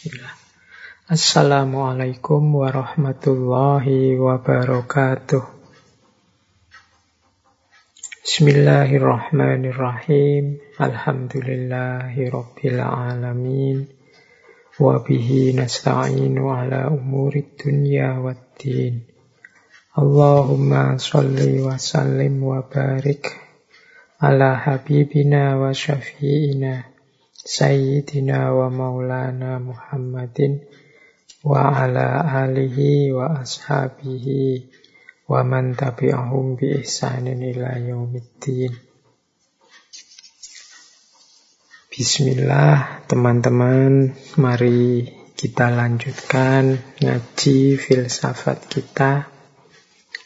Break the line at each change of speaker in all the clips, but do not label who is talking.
Bismillah. Assalamualaikum warahmatullahi wabarakatuh. Bismillahirrahmanirrahim. Alhamdulillahi rabbil alamin. Wabihi nasta'inu ala umuri dunya waddin. Allahumma salli wa sallim wa barik ala habibina wa syafi'ina Sayyidina wa maulana Muhammadin wa ala alihi wa ashabihi wa man tabi'ahum bi ihsanin ila yaumiddin. Bismillah teman-teman, mari kita lanjutkan ngaji filsafat kita.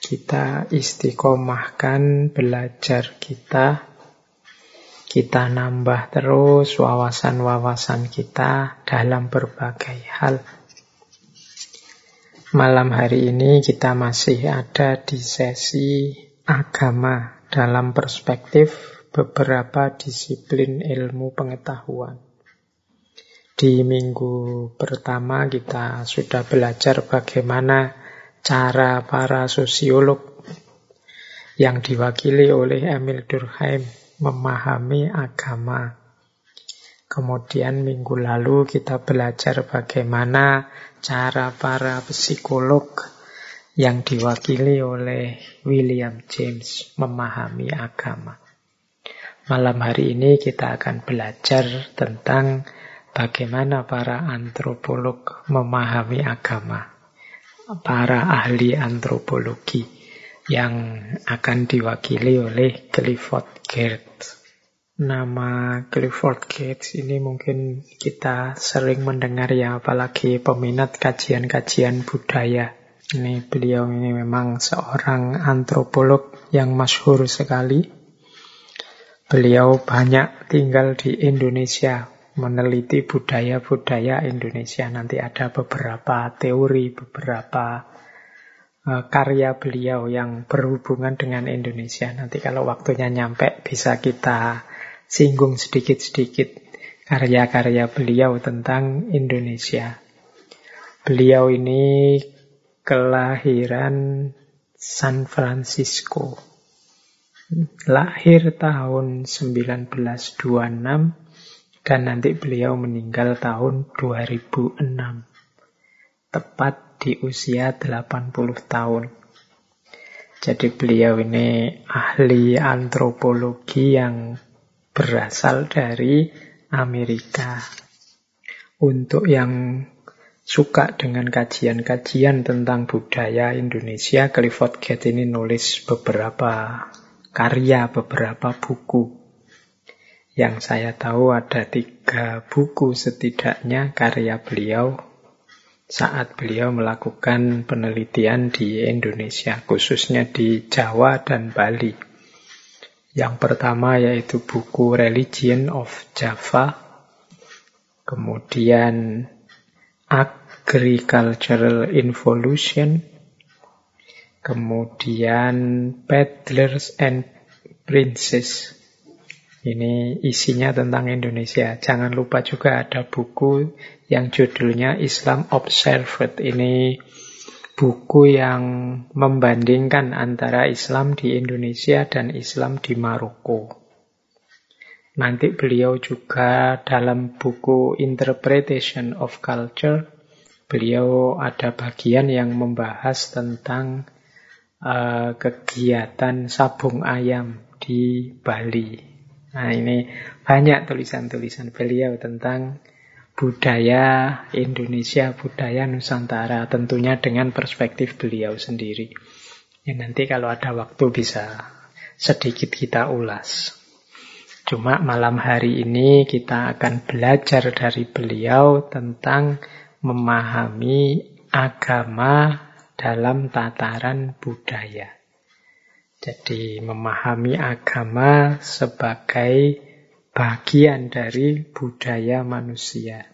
Kita istiqomahkan belajar kita kita nambah terus wawasan-wawasan kita dalam berbagai hal. Malam hari ini kita masih ada di sesi agama dalam perspektif beberapa disiplin ilmu pengetahuan. Di minggu pertama kita sudah belajar bagaimana cara para sosiolog yang diwakili oleh Emil Durkheim memahami agama. Kemudian minggu lalu kita belajar bagaimana cara para psikolog yang diwakili oleh William James memahami agama. Malam hari ini kita akan belajar tentang bagaimana para antropolog memahami agama. Para ahli antropologi yang akan diwakili oleh Clifford Geertz. Nama Clifford Geertz ini mungkin kita sering mendengar ya, apalagi peminat kajian-kajian budaya. Ini beliau ini memang seorang antropolog yang masyhur sekali. Beliau banyak tinggal di Indonesia, meneliti budaya-budaya Indonesia. Nanti ada beberapa teori, beberapa karya beliau yang berhubungan dengan Indonesia. Nanti kalau waktunya nyampe bisa kita singgung sedikit-sedikit karya-karya beliau tentang Indonesia. Beliau ini kelahiran San Francisco. Lahir tahun 1926 dan nanti beliau meninggal tahun 2006. Tepat di usia 80 tahun. Jadi beliau ini ahli antropologi yang berasal dari Amerika. Untuk yang suka dengan kajian-kajian tentang budaya Indonesia, Clifford Geertz ini nulis beberapa karya, beberapa buku. Yang saya tahu ada tiga buku setidaknya karya beliau saat beliau melakukan penelitian di Indonesia, khususnya di Jawa dan Bali. Yang pertama yaitu buku Religion of Java, kemudian Agricultural Involution, kemudian Peddlers and Princes. Ini isinya tentang Indonesia. Jangan lupa juga ada buku yang judulnya Islam Observed. Ini buku yang membandingkan antara Islam di Indonesia dan Islam di Maroko. Nanti beliau juga dalam buku Interpretation of Culture, beliau ada bagian yang membahas tentang uh, kegiatan sabung ayam di Bali. Nah ini banyak tulisan-tulisan beliau tentang budaya Indonesia, budaya Nusantara, tentunya dengan perspektif beliau sendiri. Ya nanti kalau ada waktu bisa sedikit kita ulas. Cuma malam hari ini kita akan belajar dari beliau tentang memahami agama dalam tataran budaya. Jadi memahami agama sebagai bagian dari budaya manusia.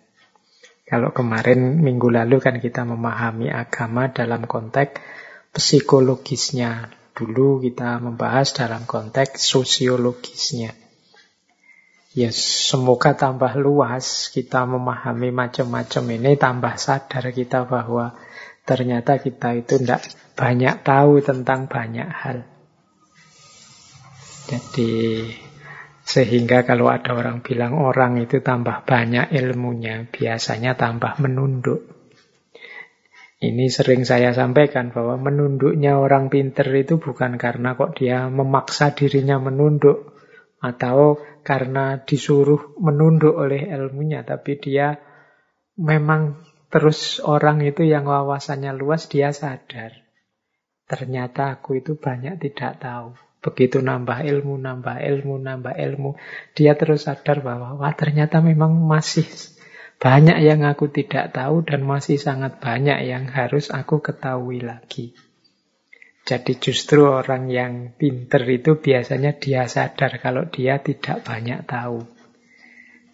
Kalau kemarin minggu lalu kan kita memahami agama dalam konteks psikologisnya. Dulu kita membahas dalam konteks sosiologisnya. Ya semoga tambah luas kita memahami macam-macam ini, tambah sadar kita bahwa ternyata kita itu tidak banyak tahu tentang banyak hal. Jadi sehingga kalau ada orang bilang orang itu tambah banyak ilmunya, biasanya tambah menunduk. Ini sering saya sampaikan bahwa menunduknya orang pinter itu bukan karena kok dia memaksa dirinya menunduk atau karena disuruh menunduk oleh ilmunya, tapi dia memang terus orang itu yang wawasannya luas, dia sadar. Ternyata aku itu banyak tidak tahu. Begitu nambah ilmu, nambah ilmu, nambah ilmu, dia terus sadar bahwa wah ternyata memang masih banyak yang aku tidak tahu dan masih sangat banyak yang harus aku ketahui lagi. Jadi justru orang yang pinter itu biasanya dia sadar kalau dia tidak banyak tahu.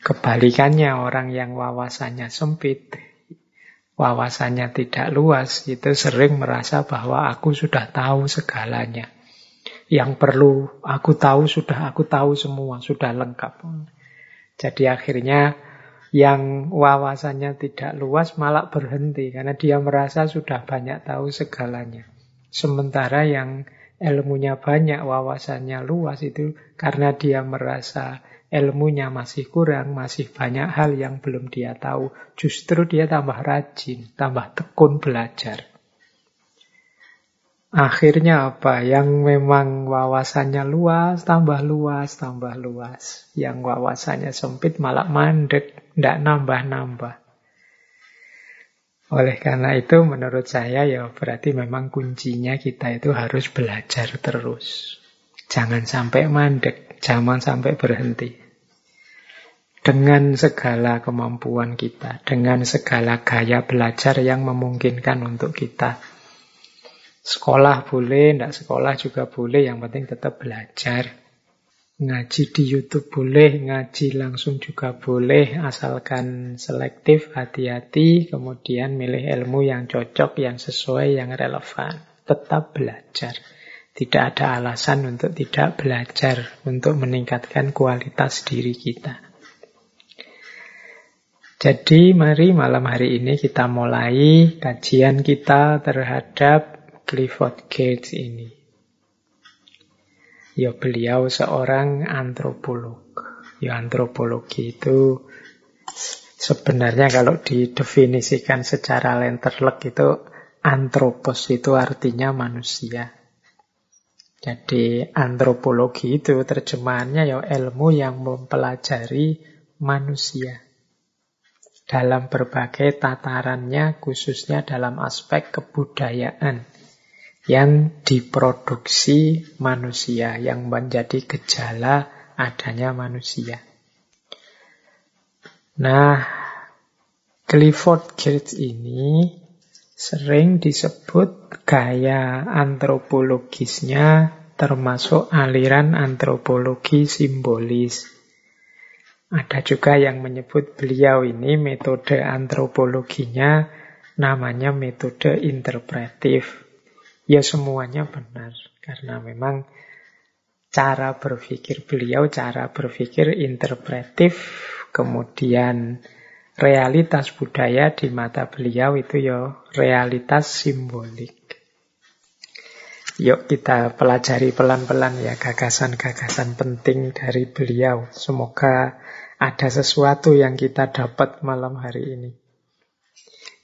Kebalikannya orang yang wawasannya sempit, wawasannya tidak luas, itu sering merasa bahwa aku sudah tahu segalanya. Yang perlu aku tahu sudah aku tahu semua, sudah lengkap. Jadi akhirnya yang wawasannya tidak luas malah berhenti karena dia merasa sudah banyak tahu segalanya. Sementara yang ilmunya banyak, wawasannya luas itu karena dia merasa ilmunya masih kurang, masih banyak hal yang belum dia tahu. Justru dia tambah rajin, tambah tekun belajar. Akhirnya apa? Yang memang wawasannya luas, tambah luas, tambah luas. Yang wawasannya sempit malah mandek, tidak nambah-nambah. Oleh karena itu menurut saya ya berarti memang kuncinya kita itu harus belajar terus. Jangan sampai mandek, jangan sampai berhenti. Dengan segala kemampuan kita, dengan segala gaya belajar yang memungkinkan untuk kita. Sekolah boleh, tidak sekolah juga boleh, yang penting tetap belajar. Ngaji di YouTube boleh, ngaji langsung juga boleh, asalkan selektif, hati-hati, kemudian milih ilmu yang cocok, yang sesuai, yang relevan. Tetap belajar. Tidak ada alasan untuk tidak belajar, untuk meningkatkan kualitas diri kita. Jadi mari malam hari ini kita mulai kajian kita terhadap Clifford Gates ini. Ya beliau seorang antropolog. Ya antropologi itu sebenarnya kalau didefinisikan secara lenterlek itu antropos itu artinya manusia. Jadi antropologi itu terjemahannya ya ilmu yang mempelajari manusia dalam berbagai tatarannya khususnya dalam aspek kebudayaan yang diproduksi manusia, yang menjadi gejala adanya manusia. Nah, Clifford Geertz ini sering disebut gaya antropologisnya termasuk aliran antropologi simbolis. Ada juga yang menyebut beliau ini metode antropologinya namanya metode interpretif. Ya semuanya benar, karena memang cara berpikir beliau, cara berpikir interpretif, kemudian realitas budaya di mata beliau itu ya realitas simbolik. Yuk kita pelajari pelan-pelan ya gagasan-gagasan penting dari beliau. Semoga ada sesuatu yang kita dapat malam hari ini.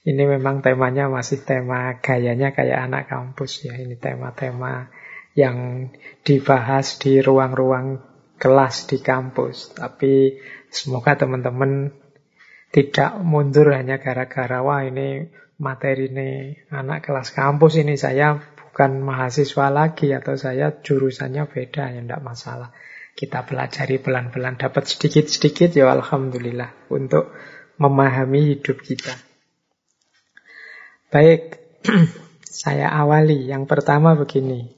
Ini memang temanya masih tema gayanya kayak anak kampus ya. Ini tema-tema yang dibahas di ruang-ruang kelas di kampus. Tapi semoga teman-teman tidak mundur hanya gara-gara wah ini materi ini anak kelas kampus ini saya bukan mahasiswa lagi atau saya jurusannya beda ya tidak masalah. Kita pelajari pelan-pelan dapat sedikit-sedikit ya alhamdulillah untuk memahami hidup kita. Baik, saya awali. Yang pertama begini.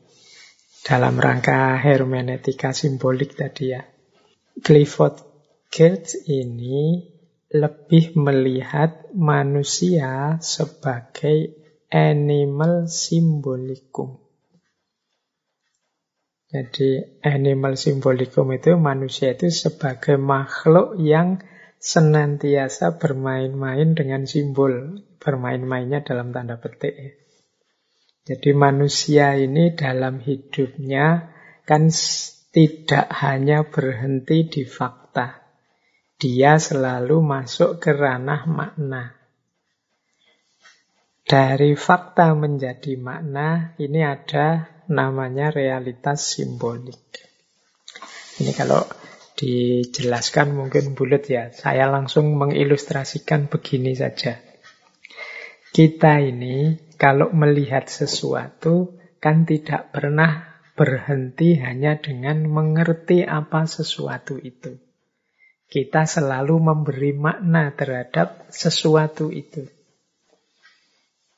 Dalam rangka hermeneutika simbolik tadi ya. Clifford Geertz ini lebih melihat manusia sebagai animal simbolikum. Jadi animal symbolikum itu manusia itu sebagai makhluk yang senantiasa bermain-main dengan simbol. Bermain-mainnya dalam tanda petik. Jadi manusia ini dalam hidupnya kan tidak hanya berhenti di fakta. Dia selalu masuk ke ranah makna. Dari fakta menjadi makna, ini ada namanya realitas simbolik. Ini kalau dijelaskan mungkin bulat ya. Saya langsung mengilustrasikan begini saja. Kita ini kalau melihat sesuatu kan tidak pernah berhenti hanya dengan mengerti apa sesuatu itu. Kita selalu memberi makna terhadap sesuatu itu.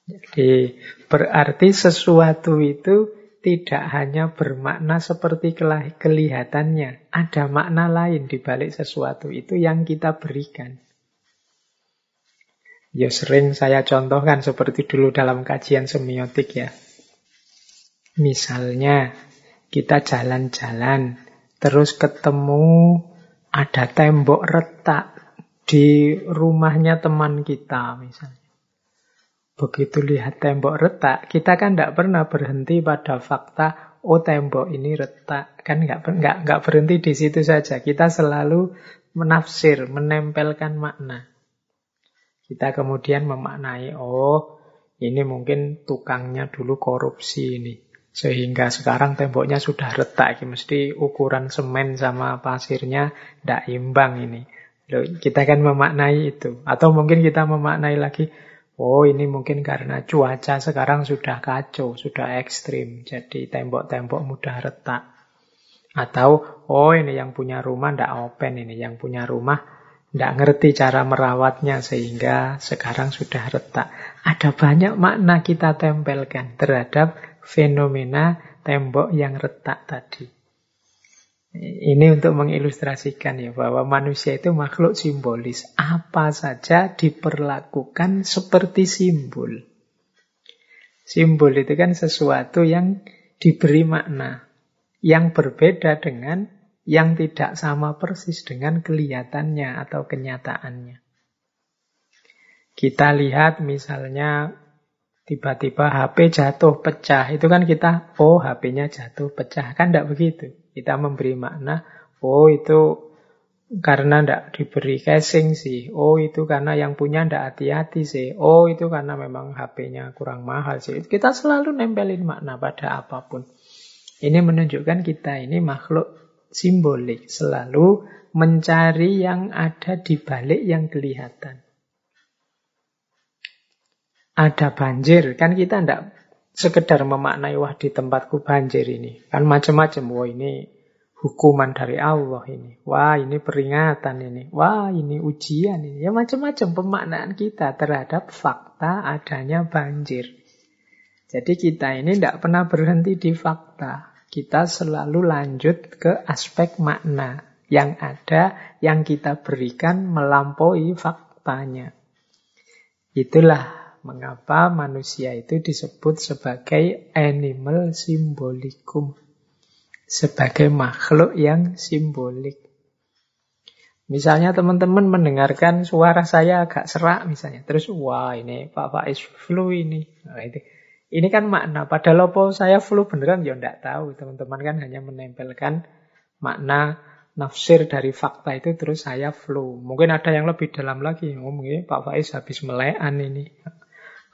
Jadi berarti sesuatu itu tidak hanya bermakna seperti kelihatannya. Ada makna lain di balik sesuatu itu yang kita berikan. Ya sering saya contohkan seperti dulu dalam kajian semiotik ya. Misalnya kita jalan-jalan terus ketemu ada tembok retak di rumahnya teman kita misalnya. Begitu lihat tembok retak, kita kan tidak pernah berhenti pada fakta, oh tembok ini retak. Kan nggak nggak nggak berhenti di situ saja. Kita selalu menafsir, menempelkan makna. Kita kemudian memaknai, oh ini mungkin tukangnya dulu korupsi ini. Sehingga sekarang temboknya sudah retak. Mesti ukuran semen sama pasirnya tidak imbang ini. Loh, kita kan memaknai itu. Atau mungkin kita memaknai lagi, Oh ini mungkin karena cuaca sekarang sudah kacau, sudah ekstrim. Jadi tembok-tembok mudah retak. Atau, oh ini yang punya rumah ndak open ini. Yang punya rumah ndak ngerti cara merawatnya sehingga sekarang sudah retak. Ada banyak makna kita tempelkan terhadap fenomena tembok yang retak tadi. Ini untuk mengilustrasikan ya bahwa manusia itu makhluk simbolis. Apa saja diperlakukan seperti simbol. Simbol itu kan sesuatu yang diberi makna. Yang berbeda dengan yang tidak sama persis dengan kelihatannya atau kenyataannya. Kita lihat misalnya tiba-tiba HP jatuh pecah. Itu kan kita, oh HP-nya jatuh pecah. Kan tidak begitu. Kita memberi makna, oh itu karena tidak diberi casing sih. Oh itu karena yang punya tidak hati-hati sih. Oh itu karena memang HP-nya kurang mahal sih. Kita selalu nempelin makna pada apa pun. Ini menunjukkan kita ini makhluk simbolik. Selalu mencari yang ada di balik yang kelihatan. Ada banjir, kan kita tidak sekedar memaknai wah di tempatku banjir ini. Kan macam-macam. Wah ini hukuman dari Allah ini. Wah ini peringatan ini. Wah ini ujian ini. Ya macam-macam pemaknaan kita terhadap fakta adanya banjir. Jadi kita ini tidak pernah berhenti di fakta. Kita selalu lanjut ke aspek makna yang ada, yang kita berikan melampaui faktanya. Itulah Mengapa manusia itu disebut sebagai animal simbolikum? Sebagai makhluk yang simbolik. Misalnya teman-teman mendengarkan suara saya agak serak misalnya. Terus, wah ini Pak Faiz flu ini. Nah. Ini kan makna. Padahal apa saya flu beneran ya enggak tahu. Teman-teman kan hanya menempelkan makna nafsir dari fakta itu terus saya flu. Mungkin ada yang lebih dalam lagi. Oh, mungkin Pak Faiz habis melean ini.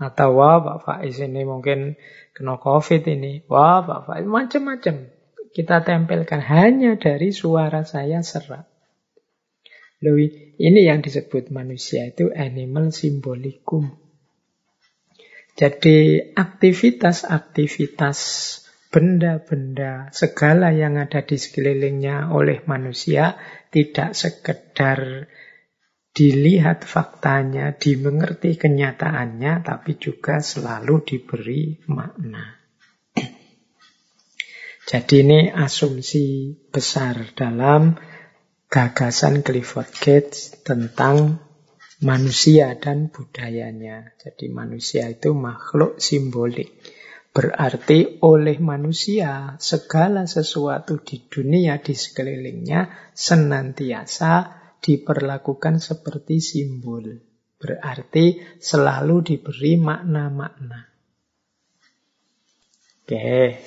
Atau wah Pak Faiz ini mungkin kena COVID ini. Wah Pak Faiz macam-macam. Kita tempelkan hanya dari suara saya serak. Loh, ini yang disebut manusia itu animal simbolikum. Jadi aktivitas-aktivitas benda-benda segala yang ada di sekelilingnya oleh manusia tidak sekedar dilihat faktanya, dimengerti kenyataannya, tapi juga selalu diberi makna. Jadi ini asumsi besar dalam gagasan Clifford Gates tentang manusia dan budayanya. Jadi manusia itu makhluk simbolik. Berarti oleh manusia, segala sesuatu di dunia di sekelilingnya senantiasa diperlakukan seperti simbol. Berarti selalu diberi makna-makna. Oke,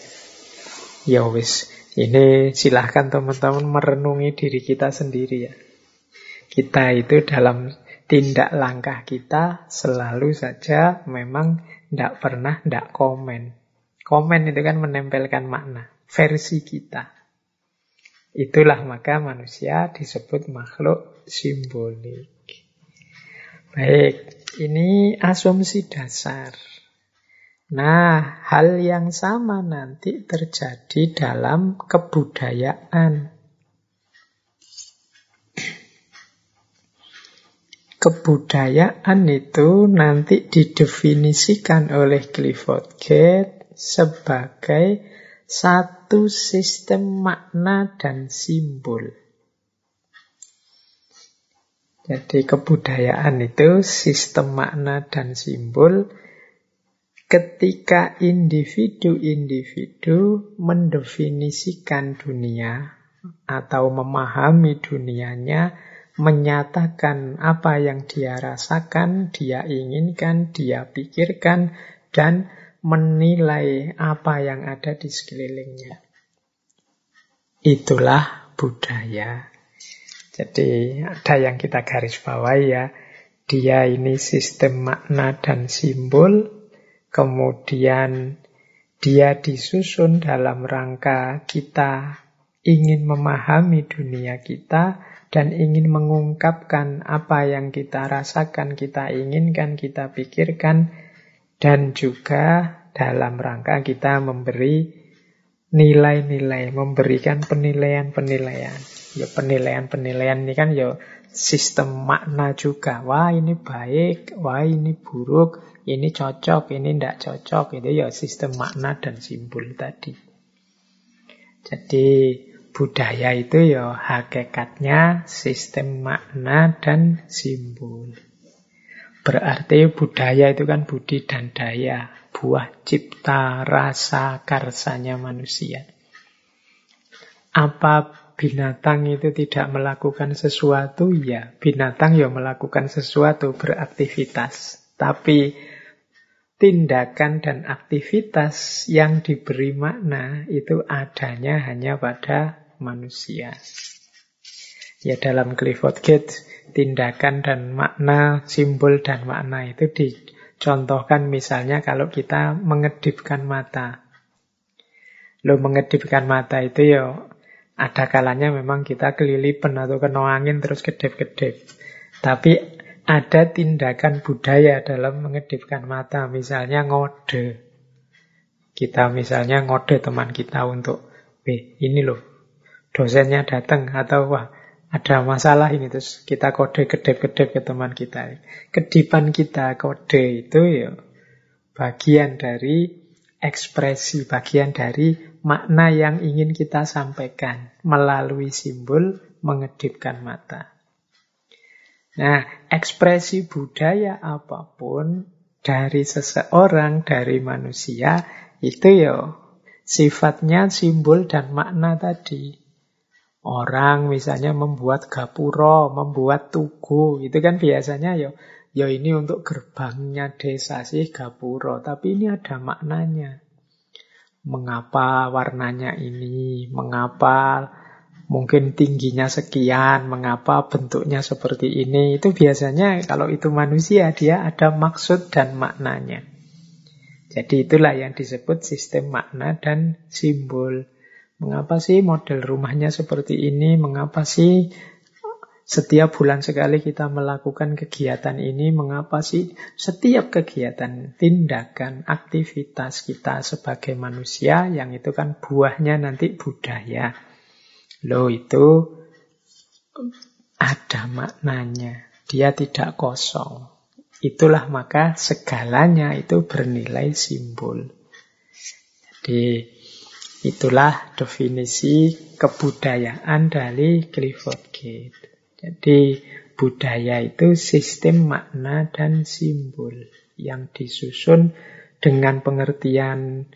ya wis. Ini silahkan teman-teman merenungi diri kita sendiri ya. Kita itu dalam tindak langkah kita selalu saja memang tidak pernah tidak komen. Komen itu kan menempelkan makna, versi kita. Itulah maka manusia disebut makhluk simbolik. Baik, ini asumsi dasar. Nah, hal yang sama nanti terjadi dalam kebudayaan. Kebudayaan itu nanti didefinisikan oleh Clifford Gate sebagai satu sistem makna dan simbol. Jadi kebudayaan itu sistem makna dan simbol ketika individu-individu mendefinisikan dunia atau memahami dunianya, menyatakan apa yang dia rasakan, dia inginkan, dia pikirkan, dan menilai apa yang ada di sekelilingnya. Itulah budaya. Jadi ada yang kita garis bawahi ya. Dia ini sistem makna dan simbol. Kemudian dia disusun dalam rangka kita ingin memahami dunia kita dan ingin mengungkapkan apa yang kita rasakan, kita inginkan, kita pikirkan dan juga dalam rangka kita memberi nilai-nilai, memberikan penilaian-penilaian. Ya penilaian-penilaian ini kan ya sistem makna juga. Wah ini baik, wah ini buruk, ini cocok, ini tidak cocok. Itu ya sistem makna dan simbol tadi. Jadi budaya itu ya hakikatnya sistem makna dan simbol. Berarti budaya itu kan budi dan daya, buah cipta rasa karsanya manusia. Apa binatang itu tidak melakukan sesuatu? Ya, binatang ya melakukan sesuatu, beraktivitas. Tapi tindakan dan aktivitas yang diberi makna itu adanya hanya pada manusia. Ya dalam Clifford Gates tindakan dan makna, simbol dan makna itu dicontohkan misalnya kalau kita mengedipkan mata. Lo mengedipkan mata itu ya ada kalanya memang kita kelilipan atau kena angin terus kedip-kedip. Tapi ada tindakan budaya dalam mengedipkan mata, misalnya ngode. Kita misalnya ngode teman kita untuk, eh ini loh, dosennya datang atau wah ada masalah ini terus kita kode kedip-kedip ke teman kita. Kedipan kita kode itu ya bagian dari ekspresi, bagian dari makna yang ingin kita sampaikan melalui simbol mengedipkan mata. Nah, ekspresi budaya apa pun dari seseorang, dari manusia, itu ya sifatnya simbol dan makna tadi. Orang misalnya membuat gapuro, membuat tugu, itu kan biasanya ya ya ini untuk gerbangnya desa sih gapuro, tapi ini ada maknanya. Mengapa warnanya ini, mengapa mungkin tingginya sekian, mengapa bentuknya seperti ini, itu biasanya kalau itu manusia dia ada maksud dan maknanya. Jadi itulah yang disebut sistem makna dan simbol. Mengapa sih model rumahnya seperti ini? Mengapa sih setiap bulan sekali kita melakukan kegiatan ini? Mengapa sih setiap kegiatan, tindakan, aktivitas kita sebagai manusia yang itu kan buahnya nanti budaya. Loh itu ada maknanya. Dia tidak kosong. Itulah maka segalanya itu bernilai simbol. Jadi Itulah definisi kebudayaan dari Clifford Gate. Jadi budaya itu sistem makna dan simbol yang disusun dengan pengertian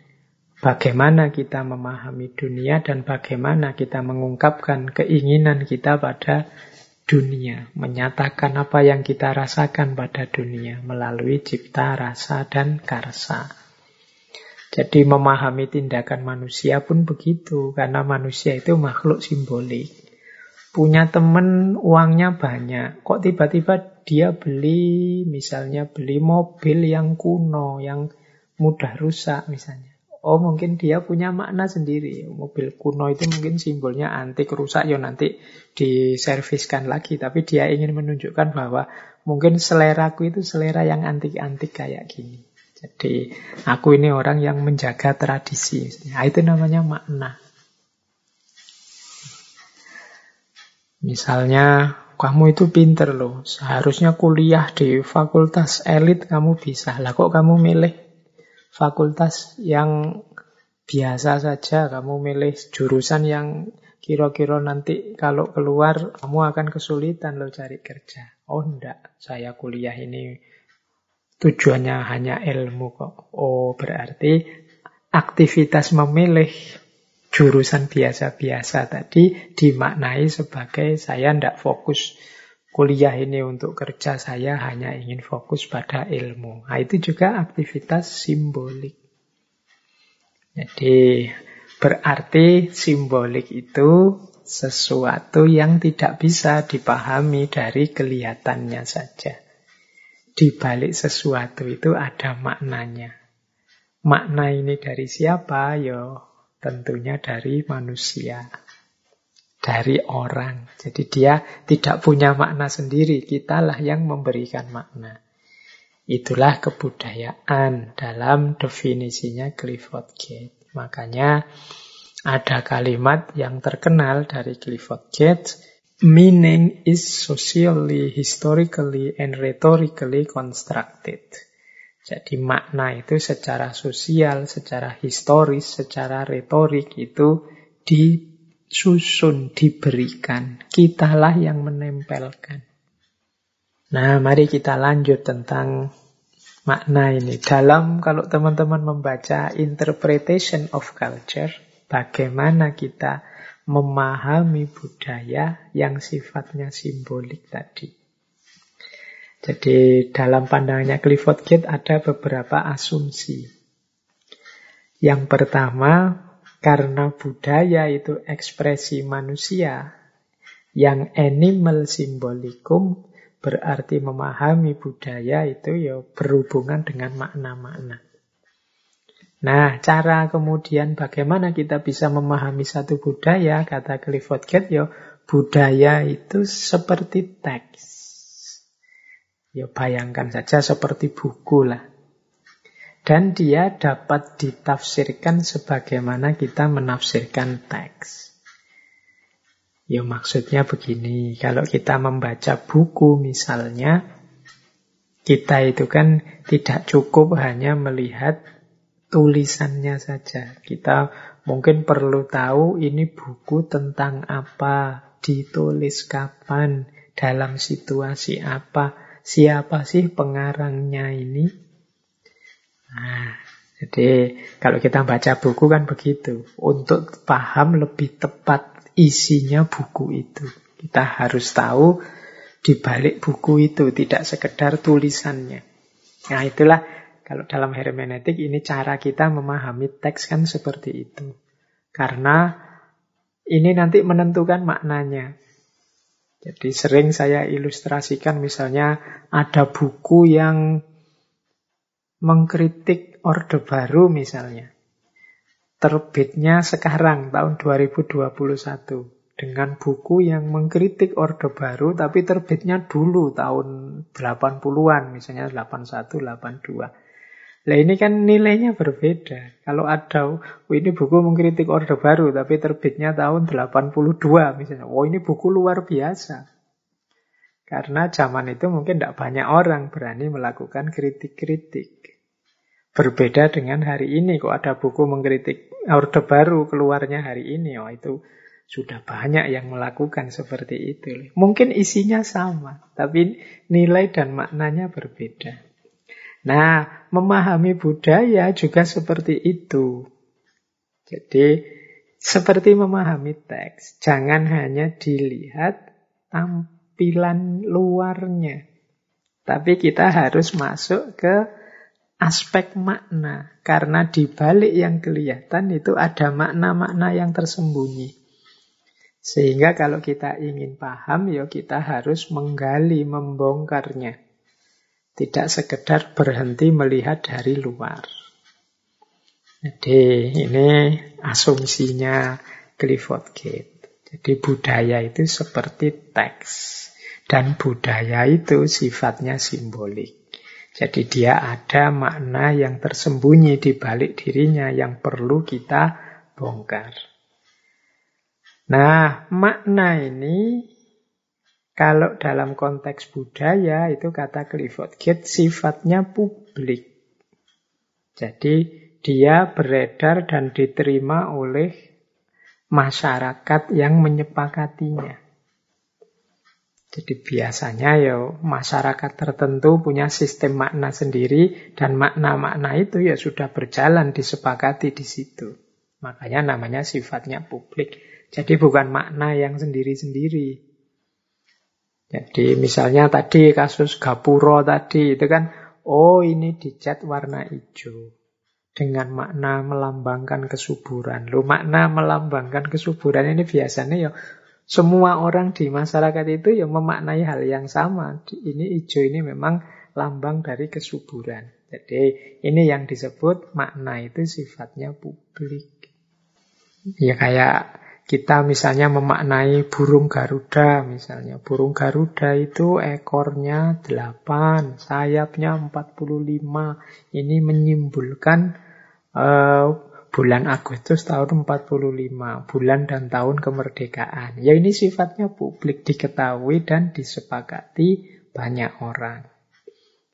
bagaimana kita memahami dunia dan bagaimana kita mengungkapkan keinginan kita pada dunia, menyatakan apa yang kita rasakan pada dunia melalui cipta, rasa, dan karsa. Jadi memahami tindakan manusia pun begitu, karena manusia itu makhluk simbolik. Punya teman uangnya banyak, kok tiba-tiba dia beli, misalnya beli mobil yang kuno, yang mudah rusak misalnya. Oh mungkin dia punya makna sendiri. Mobil kuno itu mungkin simbolnya antik rusak ya nanti diserviskan lagi. Tapi dia ingin menunjukkan bahwa mungkin seleraku itu selera yang antik-antik kayak gini. Jadi aku ini orang yang menjaga tradisi. Nah, itu namanya makna. Misalnya kamu itu pinter loh. Seharusnya kuliah di fakultas elit kamu bisa. Lah kok kamu milih fakultas yang biasa saja, kamu milih jurusan yang kira-kira nanti kalau keluar kamu akan kesulitan loh cari kerja. Oh enggak, saya kuliah ini tujuannya hanya ilmu kok. Oh berarti aktivitas memilih jurusan biasa-biasa tadi dimaknai sebagai saya tidak fokus kuliah ini untuk kerja saya hanya ingin fokus pada ilmu. Nah, itu juga aktivitas simbolik. Jadi berarti simbolik itu sesuatu yang tidak bisa dipahami dari kelihatannya saja. Di balik sesuatu itu ada maknanya. Makna ini dari siapa? Yo, tentunya dari manusia dari orang. Jadi dia tidak punya makna sendiri, kitalah yang memberikan makna. Itulah kebudayaan dalam definisinya Clifford Gate. Makanya ada kalimat yang terkenal dari Clifford Gate, meaning is socially, historically, and rhetorically constructed. Jadi makna itu secara sosial, secara historis, secara retorik itu di susun diberikan. Kitalah yang menempelkan. Nah, mari kita lanjut tentang makna ini. Dalam kalau teman-teman membaca interpretation of culture, bagaimana kita memahami budaya yang sifatnya simbolik tadi. Jadi dalam pandangannya Clifford Gate ada beberapa asumsi. Yang pertama, karena budaya itu ekspresi manusia yang animal simbolikum berarti memahami budaya itu ya berhubungan dengan makna-makna. Nah, cara kemudian bagaimana kita bisa memahami satu budaya, kata Clifford Gate, ya budaya itu seperti teks. Ya bayangkan saja seperti buku lah. Dan dia dapat ditafsirkan sebagaimana kita menafsirkan teks. Ya maksudnya begini, kalau kita membaca buku misalnya, kita itu kan tidak cukup hanya melihat tulisannya saja. Kita mungkin perlu tahu ini buku tentang apa, ditulis kapan, dalam situasi apa, siapa sih pengarangnya ini, Nah, jadi kalau kita baca buku kan begitu. Untuk paham lebih tepat isinya buku itu. Kita harus tahu di balik buku itu, tidak sekedar tulisannya. Nah itulah kalau dalam hermeneutik ini cara kita memahami teks kan seperti itu. Karena ini nanti menentukan maknanya. Jadi sering saya ilustrasikan misalnya ada buku yang mengkritik Orde Baru misalnya. Terbitnya sekarang tahun 2021 dengan buku yang mengkritik Orde Baru tapi terbitnya dulu tahun 80-an misalnya 81 82. Nah ini kan nilainya berbeda. Kalau ada, oh ini buku mengkritik Orde Baru tapi terbitnya tahun 82 misalnya. Oh ini buku luar biasa. Karena zaman itu mungkin tidak banyak orang berani melakukan kritik-kritik. Berbeda dengan hari ini, kok ada buku mengkritik Orde Baru keluarnya hari ini, oh itu sudah banyak yang melakukan seperti itu. Mungkin isinya sama, tapi nilai dan maknanya berbeda. Nah, memahami budaya juga seperti itu. Jadi, seperti memahami teks. Jangan hanya dilihat tampilan luarnya. Tapi kita harus masuk ke aspek makna. Karena di balik yang kelihatan itu ada makna-makna yang tersembunyi. Sehingga kalau kita ingin paham, ya kita harus menggali, membongkarnya. Tidak sekedar berhenti melihat dari luar. Jadi ini asumsinya Clifford Gate. Jadi budaya itu seperti teks. Dan budaya itu sifatnya simbolik. Jadi dia ada makna yang tersembunyi di balik dirinya yang perlu kita bongkar. Nah, makna ini kalau dalam konteks budaya itu kata Clifford Gate sifatnya publik. Jadi dia beredar dan diterima oleh masyarakat yang menyepakatinya. Jadi biasanya ya masyarakat tertentu punya sistem makna sendiri dan makna-makna itu ya sudah berjalan disepakati di situ. Makanya namanya sifatnya publik. Jadi bukan makna yang sendiri-sendiri. Jadi misalnya tadi kasus Gapuro tadi itu kan, oh ini dicat warna hijau dengan makna melambangkan kesuburan. Lu makna melambangkan kesuburan ini biasanya ya semua orang di masyarakat itu yang memaknai hal yang sama. Ini hijau ini memang lambang dari kesuburan. Jadi ini yang disebut makna itu sifatnya publik. Ya kayak kita misalnya memaknai burung Garuda misalnya. Burung Garuda itu ekornya 8, sayapnya 45. Ini menyimbolkan uh, bulan Agustus tahun 45, bulan dan tahun kemerdekaan. Ya ini sifatnya publik diketahui dan disepakati banyak orang.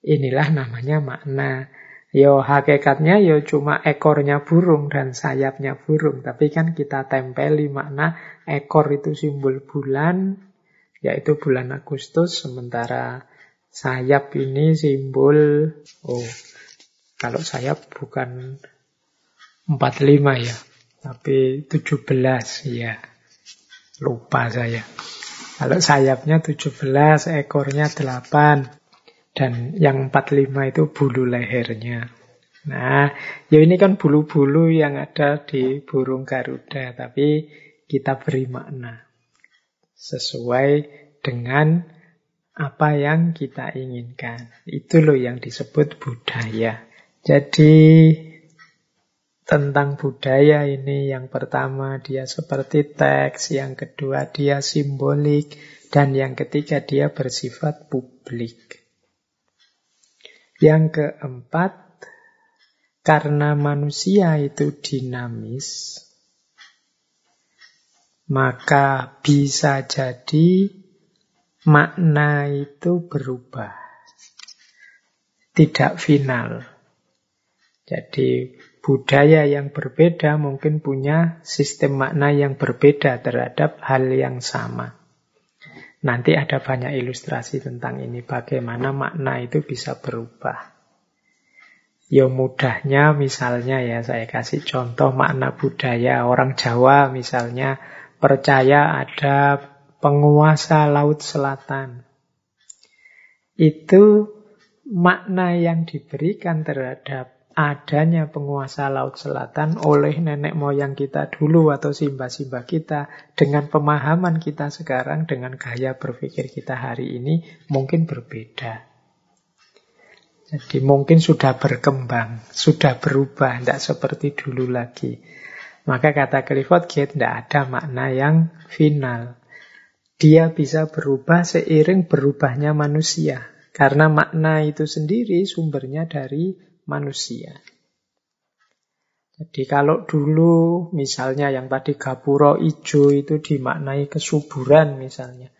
Inilah namanya makna. Yo hakikatnya yo cuma ekornya burung dan sayapnya burung, tapi kan kita tempeli makna ekor itu simbol bulan, yaitu bulan Agustus, sementara sayap ini simbol oh kalau sayap bukan 45 ya. Tapi 17 ya. Lupa saya. Kalau sayapnya 17, ekornya 8. Dan yang 45 itu bulu lehernya. Nah, ya ini kan bulu-bulu yang ada di burung Garuda. Tapi kita beri makna. Sesuai dengan apa yang kita inginkan. Itu loh yang disebut budaya. Jadi tentang budaya ini. Yang pertama dia seperti teks, yang kedua dia simbolik, dan yang ketiga dia bersifat publik. Yang keempat, karena manusia itu dinamis, maka bisa jadi makna itu berubah. Tidak final. Jadi budaya yang berbeda mungkin punya sistem makna yang berbeda terhadap hal yang sama. Nanti ada banyak ilustrasi tentang ini, bagaimana makna itu bisa berubah. Ya mudahnya misalnya ya saya kasih contoh makna budaya orang Jawa misalnya percaya ada penguasa laut selatan. Itu makna yang diberikan terhadap adanya penguasa Laut Selatan oleh nenek moyang kita dulu atau simbah-simbah kita dengan pemahaman kita sekarang dengan gaya berpikir kita hari ini mungkin berbeda. Jadi mungkin sudah berkembang, sudah berubah, tidak seperti dulu lagi. Maka kata Clifford Gate, tidak ada makna yang final. Dia bisa berubah seiring berubahnya manusia. Karena makna itu sendiri sumbernya dari manusia. Jadi kalau dulu misalnya yang tadi gapuro ijo itu dimaknai kesuburan misalnya.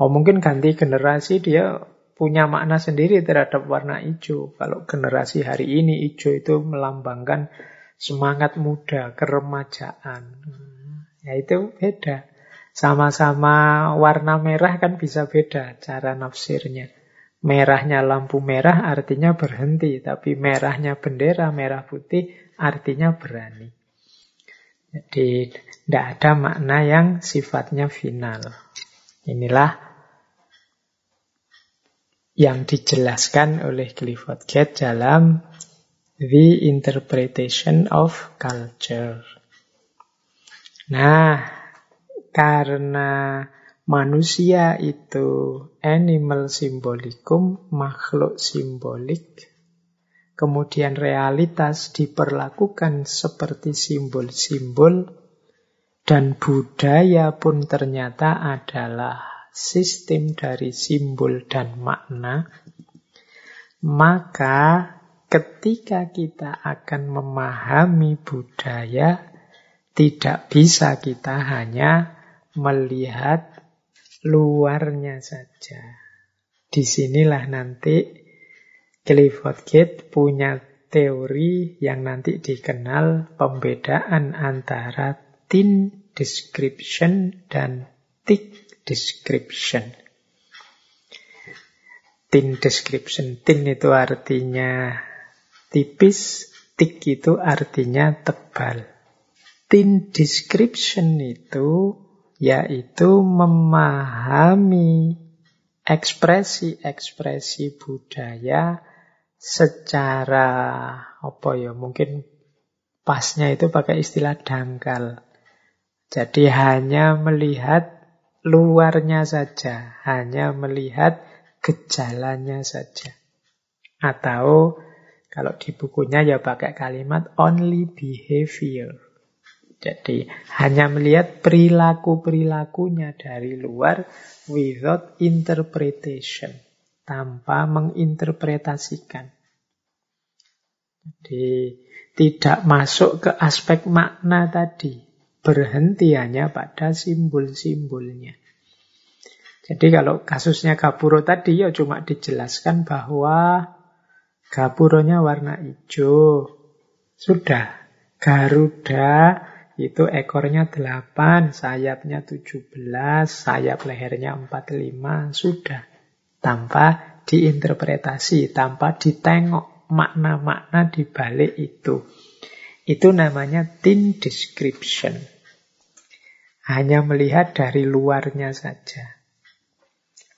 Oh mungkin ganti generasi dia punya makna sendiri terhadap warna hijau. Kalau generasi hari ini hijau itu melambangkan semangat muda, keremajaan. Ya itu beda. Sama-sama warna merah kan bisa beda cara nafsirnya. Merahnya lampu merah artinya berhenti, tapi merahnya bendera merah putih artinya berani. Jadi tidak ada makna yang sifatnya final. Inilah yang dijelaskan oleh Clifford Gate dalam The Interpretation of Culture. Nah, karena manusia itu animal simbolikum, makhluk simbolik, kemudian realitas diperlakukan seperti simbol-simbol, dan budaya pun ternyata adalah sistem dari simbol dan makna, maka ketika kita akan memahami budaya, tidak bisa kita hanya melihat luarnya saja. Di sinilah nanti Clifford Gate punya teori yang nanti dikenal pembedaan antara thin description dan thick description. Thin description, thin itu artinya Tipis, thick itu artinya tebal. Thin description itu yaitu memahami ekspresi-ekspresi budaya secara apa ya mungkin pasnya itu pakai istilah dangkal. Jadi hanya melihat luarnya saja, hanya melihat gejalanya saja. Atau kalau di bukunya ya pakai kalimat only behavior. Jadi hanya melihat perilaku-perilakunya dari luar without interpretation. Tanpa menginterpretasikan. Jadi tidak masuk ke aspek makna tadi. Berhenti hanya pada simbol-simbolnya. Jadi kalau kasusnya Gapuro tadi ya cuma dijelaskan bahwa Gapuronya warna hijau. Sudah. Garuda itu ekornya 8, sayapnya 17, sayap lehernya 45. Sudah. Tanpa diinterpretasi, tanpa ditengok makna-makna di balik itu. Itu namanya thin description. Hanya melihat dari luarnya saja.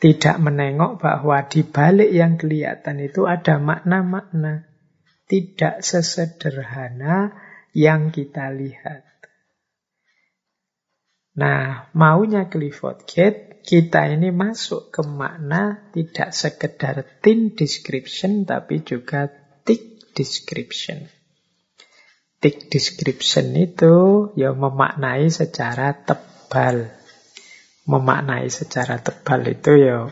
Tidak menengok bahwa di balik yang kelihatan itu ada makna-makna. Tidak sesederhana yang kita lihat. Nah, maunya Clifford Gate, kita ini masuk ke makna tidak sekedar thin description, tapi juga thick description. Thick description itu ya memaknai secara tebal memaknai secara tebal itu ya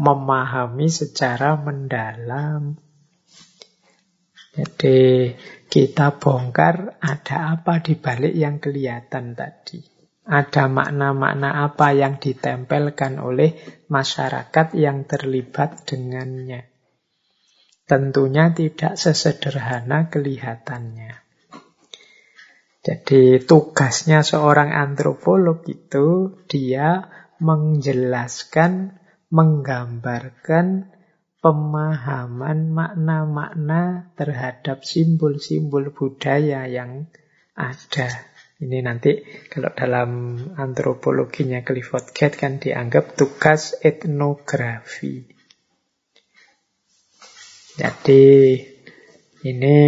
memahami secara mendalam. Jadi kita bongkar ada apa di balik yang kelihatan tadi. Ada makna-makna apa yang ditempelkan oleh masyarakat yang terlibat dengannya. Tentunya tidak sesederhana kelihatannya. Jadi tugasnya seorang antropolog itu dia menjelaskan, menggambarkan pemahaman makna-makna terhadap simbol-simbol budaya yang ada. Ini nanti kalau dalam antropologinya Clifford Gate kan dianggap tugas etnografi. Jadi ini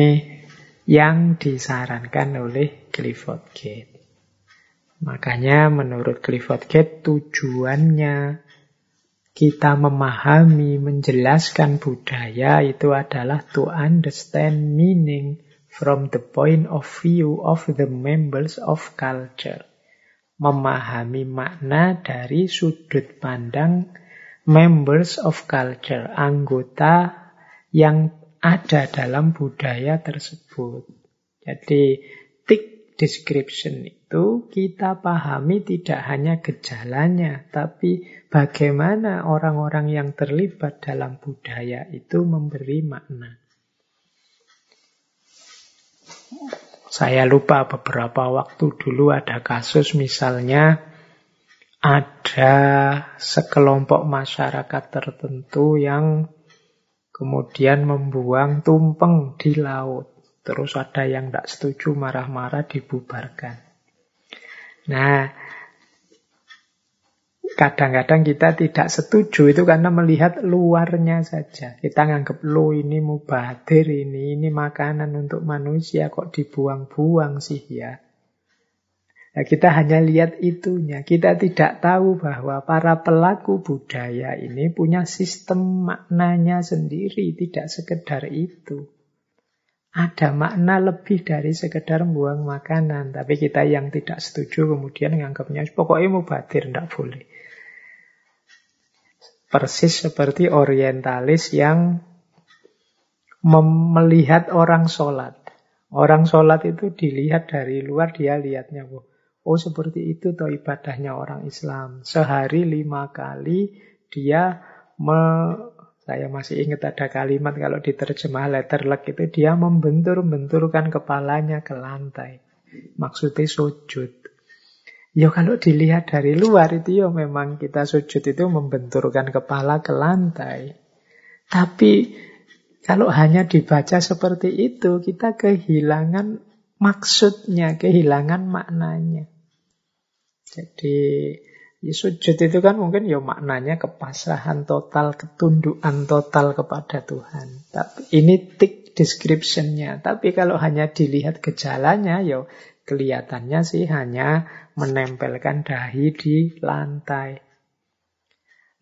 yang disarankan oleh Clifford Gate. Makanya menurut Clifford Gate tujuannya kita memahami, menjelaskan budaya itu adalah to understand meaning from the point of view of the members of culture. Memahami makna dari sudut pandang members of culture, anggota yang ada dalam budaya tersebut. Jadi, thick description itu kita pahami tidak hanya gejalanya, tapi bagaimana orang-orang yang terlibat dalam budaya itu memberi makna. Saya lupa beberapa waktu dulu ada kasus misalnya ada sekelompok masyarakat tertentu yang kemudian membuang tumpeng di laut. Terus ada yang tidak setuju marah-marah dibubarkan. Nah, kadang-kadang kita tidak setuju itu karena melihat luarnya saja. Kita nganggap lo ini mubadir, ini ini makanan untuk manusia kok dibuang-buang sih ya. Nah, kita hanya lihat itunya. Kita tidak tahu bahwa para pelaku budaya ini punya sistem maknanya sendiri, tidak sekedar itu. Ada makna lebih dari sekedar buang makanan. Tapi kita yang tidak setuju kemudian menganggapnya pokoknya mau batir, tidak boleh. Persis seperti orientalis yang melihat orang sholat. Orang sholat itu dilihat dari luar, dia lihatnya, oh seperti itu toh ibadahnya orang Islam. Sehari lima kali dia me saya masih ingat ada kalimat kalau diterjemah letterlek itu dia membentur-benturkan kepalanya ke lantai. Maksudnya sujud. Ya kalau dilihat dari luar itu ya memang kita sujud itu membenturkan kepala ke lantai. Tapi kalau hanya dibaca seperti itu, kita kehilangan maksudnya, kehilangan maknanya. Jadi Ya, sujud itu kan mungkin ya maknanya kepasrahan total, ketundukan total kepada Tuhan. Tapi ini tick description-nya. Tapi kalau hanya dilihat gejalanya, ya kelihatannya sih hanya menempelkan dahi di lantai.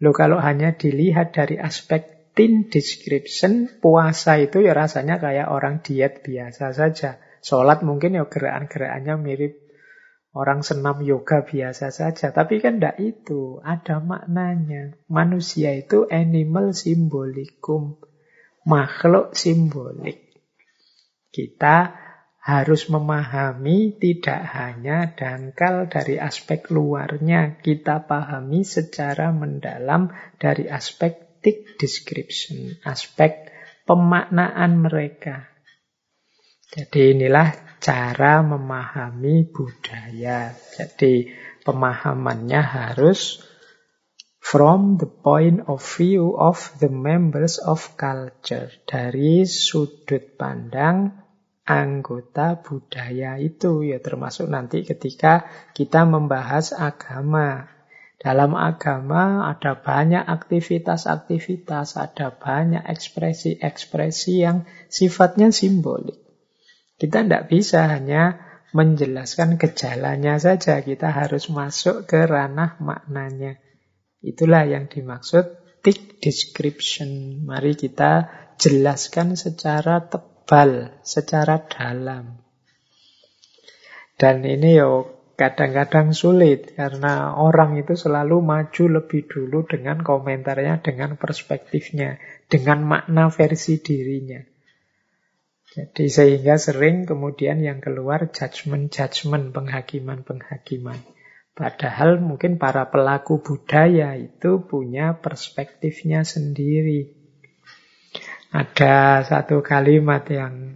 Loh kalau hanya dilihat dari aspek thin description, puasa itu ya rasanya kayak orang diet biasa saja. Sholat mungkin ya gerakan-gerakannya mirip Orang senam yoga biasa saja, tapi kan tidak itu, ada maknanya. Manusia itu animal simbolikum, makhluk simbolik. Kita harus memahami tidak hanya dangkal dari aspek luarnya, kita pahami secara mendalam dari aspek tick description, aspek pemaknaan mereka. Jadi inilah cara memahami budaya. Jadi pemahamannya harus from the point of view of the members of culture. Dari sudut pandang anggota budaya itu ya termasuk nanti ketika kita membahas agama. Dalam agama ada banyak aktivitas-aktivitas, ada banyak ekspresi-ekspresi yang sifatnya simbolik. Kita tidak bisa hanya menjelaskan gejalanya saja. Kita harus masuk ke ranah maknanya. Itulah yang dimaksud thick description. Mari kita jelaskan secara tebal, secara dalam. Dan ini yo kadang-kadang sulit karena orang itu selalu maju lebih dulu dengan komentarnya, dengan perspektifnya, dengan makna versi dirinya. Jadi sehingga sering kemudian yang keluar judgment-judgment, penghakiman-penghakiman. Padahal mungkin para pelaku budaya itu punya perspektifnya sendiri. Ada satu kalimat yang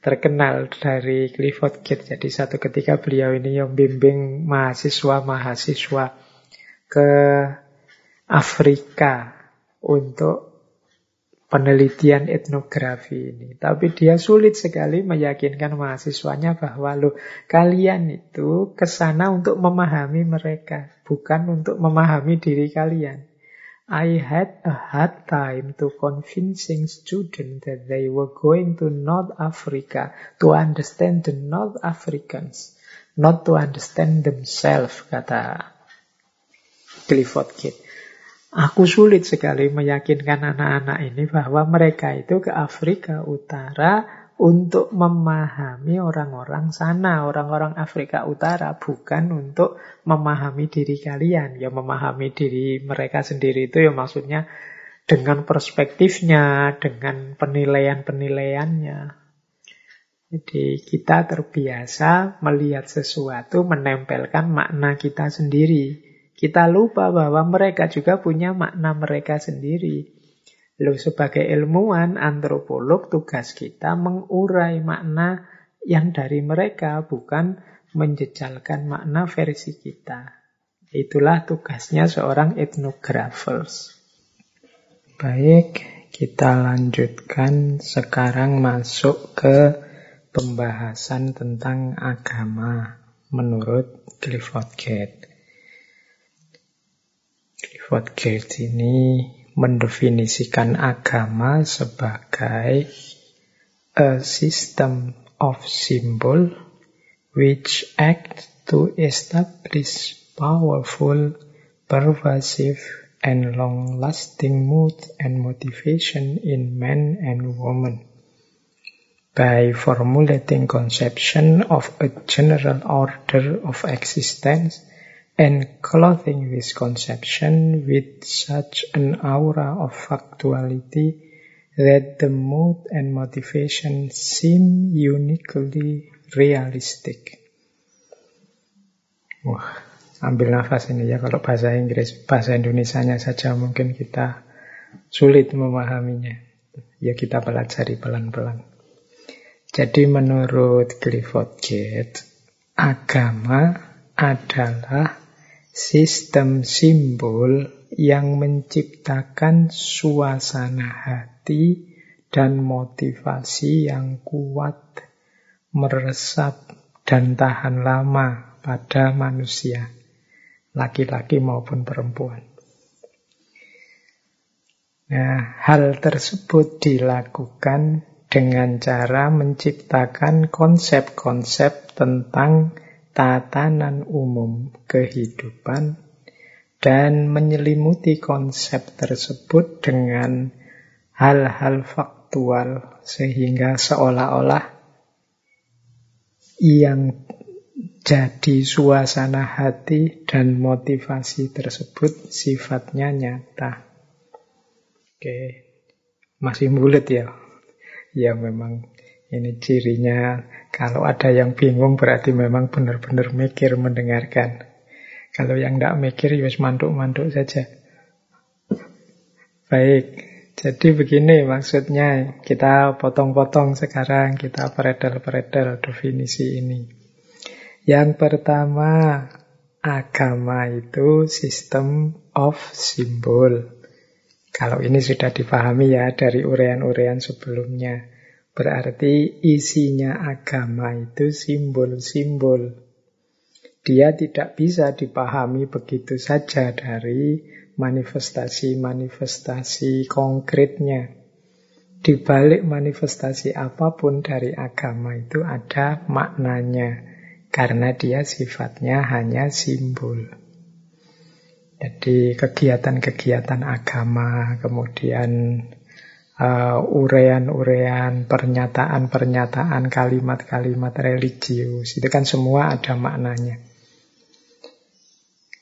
terkenal dari Clifford Gate. Jadi satu ketika beliau ini yang bimbing mahasiswa-mahasiswa ke Afrika untuk penelitian etnografi ini. Tapi dia sulit sekali meyakinkan mahasiswanya bahwa lo kalian itu ke sana untuk memahami mereka, bukan untuk memahami diri kalian. I had a hard time to convincing students that they were going to North Africa to understand the North Africans, not to understand themselves, kata Clifford Gate. Aku sulit sekali meyakinkan anak-anak ini bahwa mereka itu ke Afrika Utara untuk memahami orang-orang sana, orang-orang Afrika Utara, bukan untuk memahami diri kalian. Ya memahami diri mereka sendiri itu ya maksudnya dengan perspektifnya, dengan penilaian-penilaiannya. Jadi kita terbiasa melihat sesuatu, menempelkan makna kita sendiri. Kita lupa bahwa mereka juga punya makna mereka sendiri. Loh, sebagai ilmuwan, antropolog, tugas kita mengurai makna yang dari mereka, bukan menjejalkan makna versi kita. Itulah tugasnya seorang ethnographer. Baik, kita lanjutkan sekarang masuk ke pembahasan tentang agama menurut Clifford Gate. Clifford Gate ini mendefinisikan agama sebagai a system of symbol which act to establish powerful, pervasive, and long-lasting mood and motivation in men and women by formulating conception of a general order of existence and clothing this conception with such an aura of factuality that the mood and motivation seem uniquely realistic. Wah, ambil nafas ini ya kalau bahasa Inggris, bahasa Indonesianya saja mungkin kita sulit memahaminya. Ya kita pelajari pelan-pelan. Jadi menurut Clifford Gate, agama adalah sistem simbol yang menciptakan suasana hati dan motivasi yang kuat, meresap, dan tahan lama pada manusia laki-laki maupun perempuan. Nah, hal tersebut dilakukan dengan cara menciptakan konsep-konsep tentang tatanan umum kehidupan dan menyelimuti konsep tersebut dengan hal-hal faktual sehingga seolah-olah yang jadi suasana hati dan motivasi tersebut sifatnya nyata. Oke, masih bulat ya? Ya memang ini cirinya. Kalau ada yang bingung berarti memang benar-benar mikir mendengarkan. Kalau yang tidak mikir ya mantuk-mantuk saja. Baik, jadi begini maksudnya. Kita potong-potong sekarang, kita peredel-peredel definisi ini. Yang pertama, agama itu sistem of symbol. Kalau ini sudah dipahami ya dari urean-urean sebelumnya. Berarti isinya agama itu simbol-simbol. Dia tidak bisa dipahami begitu saja dari manifestasi-manifestasi konkretnya. Di balik manifestasi apa pun dari agama itu ada maknanya karena dia sifatnya hanya simbol. Jadi kegiatan-kegiatan agama, kemudian uh, urean-urean, pernyataan-pernyataan, kalimat-kalimat religius, itu kan semua ada maknanya.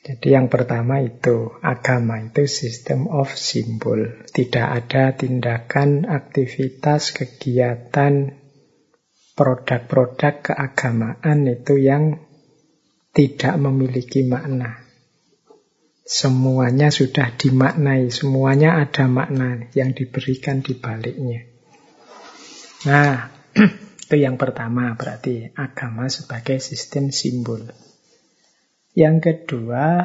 Jadi yang pertama itu, agama itu sistem of symbol. Tidak ada tindakan, aktivitas, kegiatan, produk-produk keagamaan itu yang tidak memiliki makna. Semuanya sudah dimaknai, semuanya ada makna yang diberikan di baliknya. Nah, itu yang pertama berarti agama sebagai sistem simbol. Yang kedua,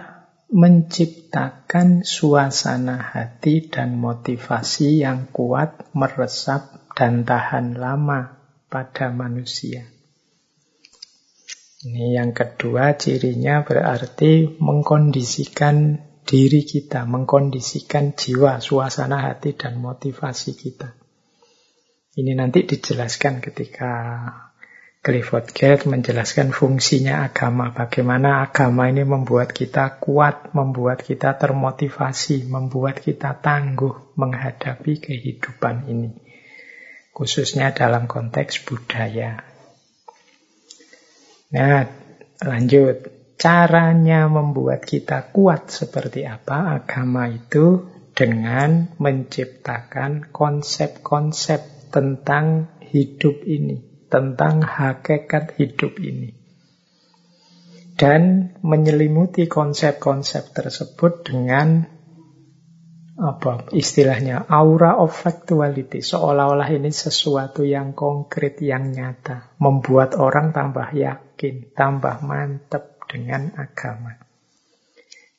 menciptakan suasana hati dan motivasi yang kuat, meresap, dan tahan lama pada manusia. Ini yang kedua cirinya berarti mengkondisikan diri kita, mengkondisikan jiwa, suasana hati, dan motivasi kita. Ini nanti dijelaskan ketika Clifford Gate menjelaskan fungsinya agama, bagaimana agama ini membuat kita kuat, membuat kita termotivasi, membuat kita tangguh menghadapi kehidupan ini khususnya dalam konteks budaya. Nah, lanjut. Caranya membuat kita kuat seperti apa agama itu dengan menciptakan konsep-konsep tentang hidup ini, tentang hakikat hidup ini. Dan menyelimuti konsep-konsep tersebut dengan apa istilahnya aura of factuality seolah-olah ini sesuatu yang konkret yang nyata membuat orang tambah yakin tambah mantep dengan agama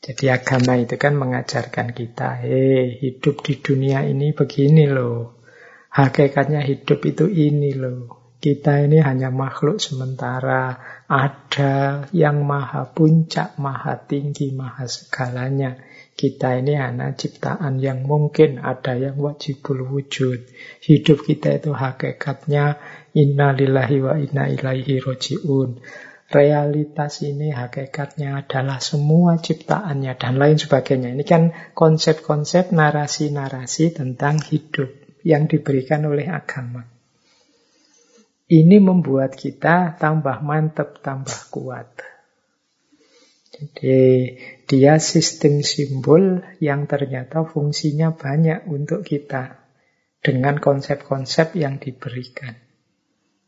Jadi agama itu kan mengajarkan kita, eh hidup di dunia ini begini loh. Hakikatnya hidup itu ini loh. Kita ini hanya makhluk sementara. Ada yang maha puncak, maha tinggi, maha segalanya. Kita ini hanya ciptaan yang mungkin, ada yang wajibul wujud. Hidup kita itu hakikatnya inna lillahi wa inna ilaihi roji'un realitas ini hakikatnya adalah semua ciptaannya dan lain sebagainya. Ini kan konsep-konsep narasi-narasi tentang hidup yang diberikan oleh agama. Ini membuat kita tambah mantap, tambah kuat. Jadi dia sistem simbol yang ternyata fungsinya banyak untuk kita dengan konsep-konsep yang diberikan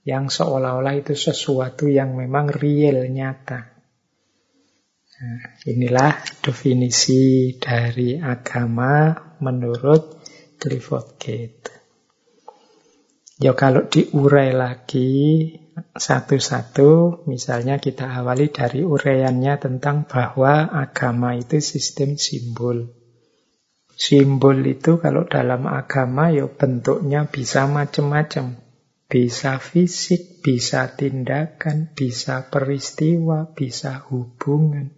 yang seolah-olah itu sesuatu yang memang real, nyata. Nah, inilah definisi dari agama menurut Clifford Gate. Ya kalau diurai lagi satu-satu, misalnya kita awali dari uraiannya tentang bahwa agama itu sistem simbol. Simbol itu kalau dalam agama ya bentuknya bisa macam-macam. Bisa fisik, bisa tindakan, bisa peristiwa, bisa hubungan.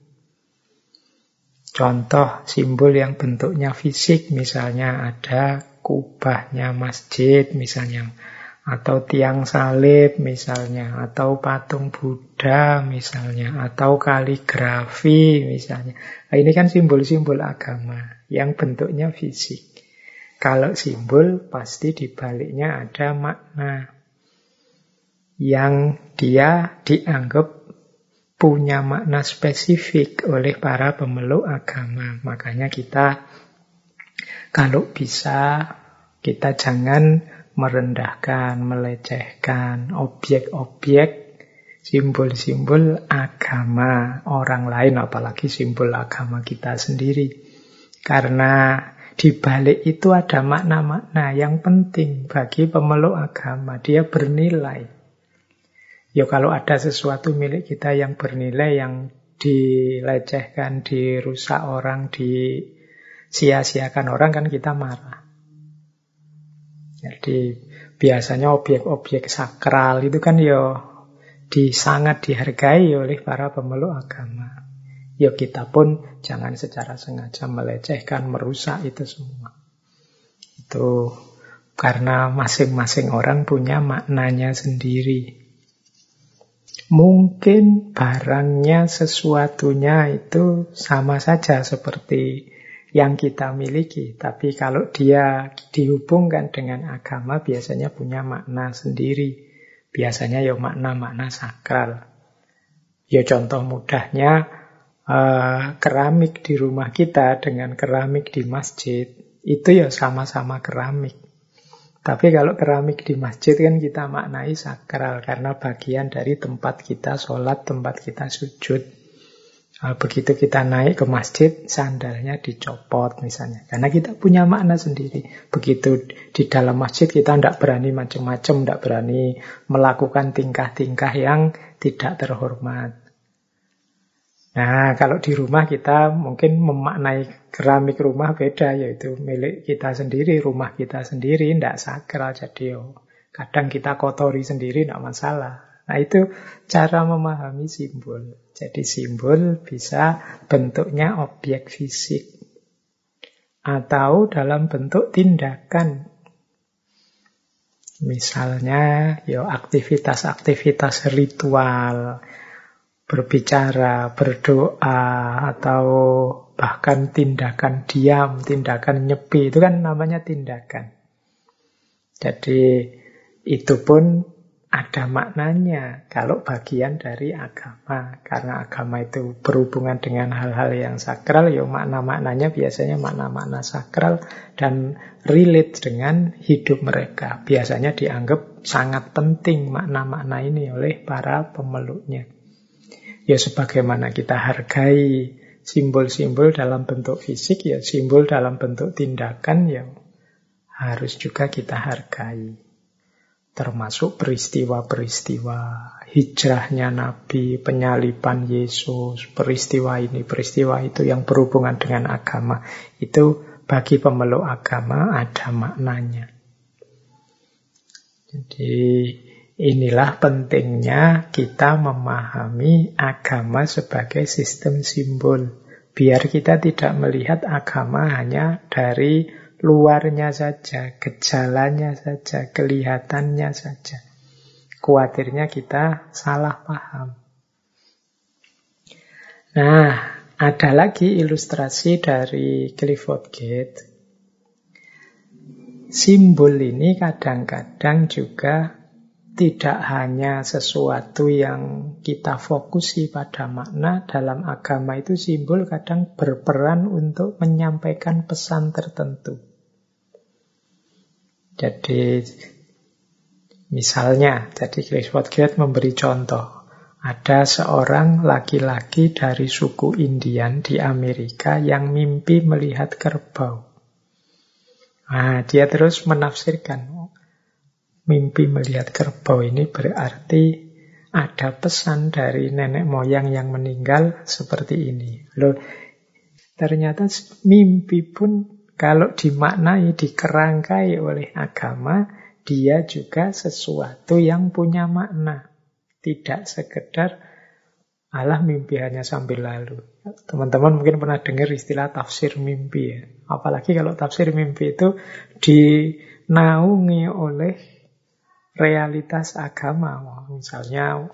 Contoh simbol yang bentuknya fisik, misalnya ada kubahnya masjid, misalnya, atau tiang salib, misalnya, atau patung Buddha, misalnya, atau kaligrafi, misalnya. Nah, ini kan simbol-simbol agama yang bentuknya fisik. Kalau simbol, pasti di baliknya ada makna yang dia dianggap punya makna spesifik oleh para pemeluk agama. Makanya kita kalau bisa kita jangan merendahkan, melecehkan objek-objek simbol-simbol agama orang lain apalagi simbol agama kita sendiri. Karena di balik itu ada makna-makna yang penting bagi pemeluk agama. Dia bernilai. Ya kalau ada sesuatu milik kita yang bernilai, yang dilecehkan, dirusak orang, disia-siakan orang, kan kita marah. Jadi biasanya objek-objek sakral itu kan ya di, sangat dihargai oleh para pemeluk agama. Ya kita pun jangan secara sengaja melecehkan, merusak itu semua. Itu karena masing-masing orang punya maknanya sendiri. Mungkin barangnya, sesuatunya itu sama saja seperti yang kita miliki. Tapi kalau dia dihubungkan dengan agama, biasanya punya makna sendiri. Biasanya ya makna-makna sakral. Ya contoh mudahnya, uh, keramik di rumah kita dengan keramik di masjid, itu ya sama-sama keramik. Tapi kalau keramik di masjid kan kita maknai sakral karena bagian dari tempat kita sholat, tempat kita sujud. Begitu kita naik ke masjid, sandalnya dicopot misalnya. Karena kita punya makna sendiri. Begitu di dalam masjid kita tidak berani macam-macam, tidak berani melakukan tingkah-tingkah yang tidak terhormat. Nah, kalau di rumah kita mungkin memaknai keramik rumah beda, yaitu milik kita sendiri, rumah kita sendiri, tidak sakral. Jadi oh, kadang kita kotori sendiri, tidak masalah. Nah, itu cara memahami simbol. Jadi simbol bisa bentuknya objek fisik. Atau dalam bentuk tindakan. Misalnya, yo aktivitas-aktivitas ritual berbicara, berdoa, atau bahkan tindakan diam, tindakan nyepi, itu kan namanya tindakan. Jadi itu pun ada maknanya kalau bagian dari agama. Karena agama itu berhubungan dengan hal-hal yang sakral, ya makna-maknanya biasanya makna-makna sakral dan relate dengan hidup mereka. Biasanya dianggap sangat penting makna-makna ini oleh para pemeluknya. Ya sebagaimana kita hargai simbol-simbol dalam bentuk fisik, ya simbol dalam bentuk tindakan ya harus juga kita hargai. termasuk peristiwa-peristiwa hijrahnya Nabi, penyalipan Yesus, peristiwa ini, peristiwa itu yang berhubungan dengan agama. Itu bagi pemeluk agama ada maknanya. Jadi inilah pentingnya kita memahami agama sebagai sistem simbol. Biar kita tidak melihat agama hanya dari luarnya saja, gejalanya saja, kelihatannya saja. Kuatirnya kita salah paham. Nah, ada lagi ilustrasi dari Clifford Gate. Simbol ini kadang-kadang juga tidak hanya sesuatu yang kita fokusi pada makna dalam agama itu simbol kadang berperan untuk menyampaikan pesan tertentu. Jadi misalnya, jadi Clifford Gate memberi contoh. Ada seorang laki-laki dari suku Indian di Amerika yang mimpi melihat kerbau. Nah, dia terus menafsirkan, mimpi melihat kerbau ini berarti ada pesan dari nenek moyang yang meninggal seperti ini. Loh, ternyata mimpi pun kalau dimaknai, dikerangkai oleh agama, dia juga sesuatu yang punya makna. Tidak sekedar Allah mimpi hanya sambil lalu. Teman-teman mungkin pernah dengar istilah tafsir mimpi ya. Apalagi kalau tafsir mimpi itu dinaungi oleh realitas agama. Misalnya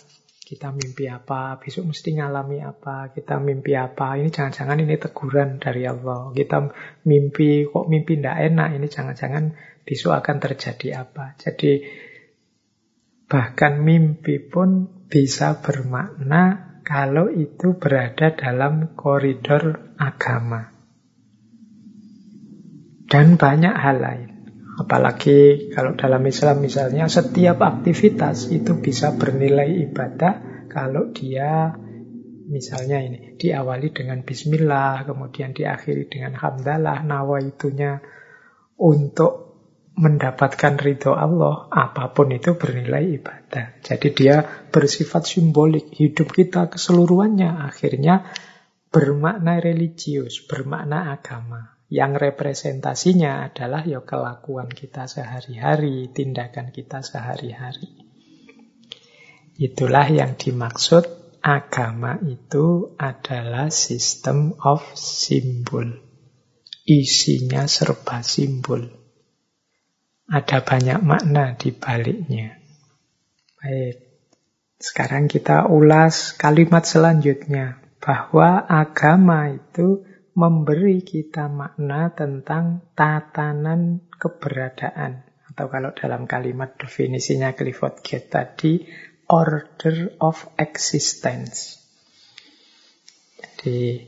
kita mimpi apa, besok mesti ngalami apa, kita mimpi apa, ini jangan-jangan ini teguran dari Allah. Kita mimpi, kok mimpi tidak enak, ini jangan-jangan besok akan terjadi apa. Jadi bahkan mimpi pun bisa bermakna kalau itu berada dalam koridor agama. Dan banyak hal lain. Apalagi kalau dalam Islam misalnya setiap aktivitas itu bisa bernilai ibadah kalau dia misalnya ini diawali dengan bismillah, kemudian diakhiri dengan hamdalah, nawaitunya untuk mendapatkan ridho Allah, apa pun itu bernilai ibadah. Jadi dia bersifat simbolik, hidup kita keseluruhannya akhirnya bermakna religius, bermakna agama. Yang representasinya adalah ya kelakuan kita sehari-hari, tindakan kita sehari-hari. Itulah yang dimaksud agama itu adalah sistem of simbol. Isinya serba simbol. Ada banyak makna di baliknya. Baik, sekarang kita ulas kalimat selanjutnya. Bahwa agama itu memberi kita makna tentang tatanan keberadaan. Atau kalau dalam kalimat definisinya Clifford Gate tadi, order of existence. Jadi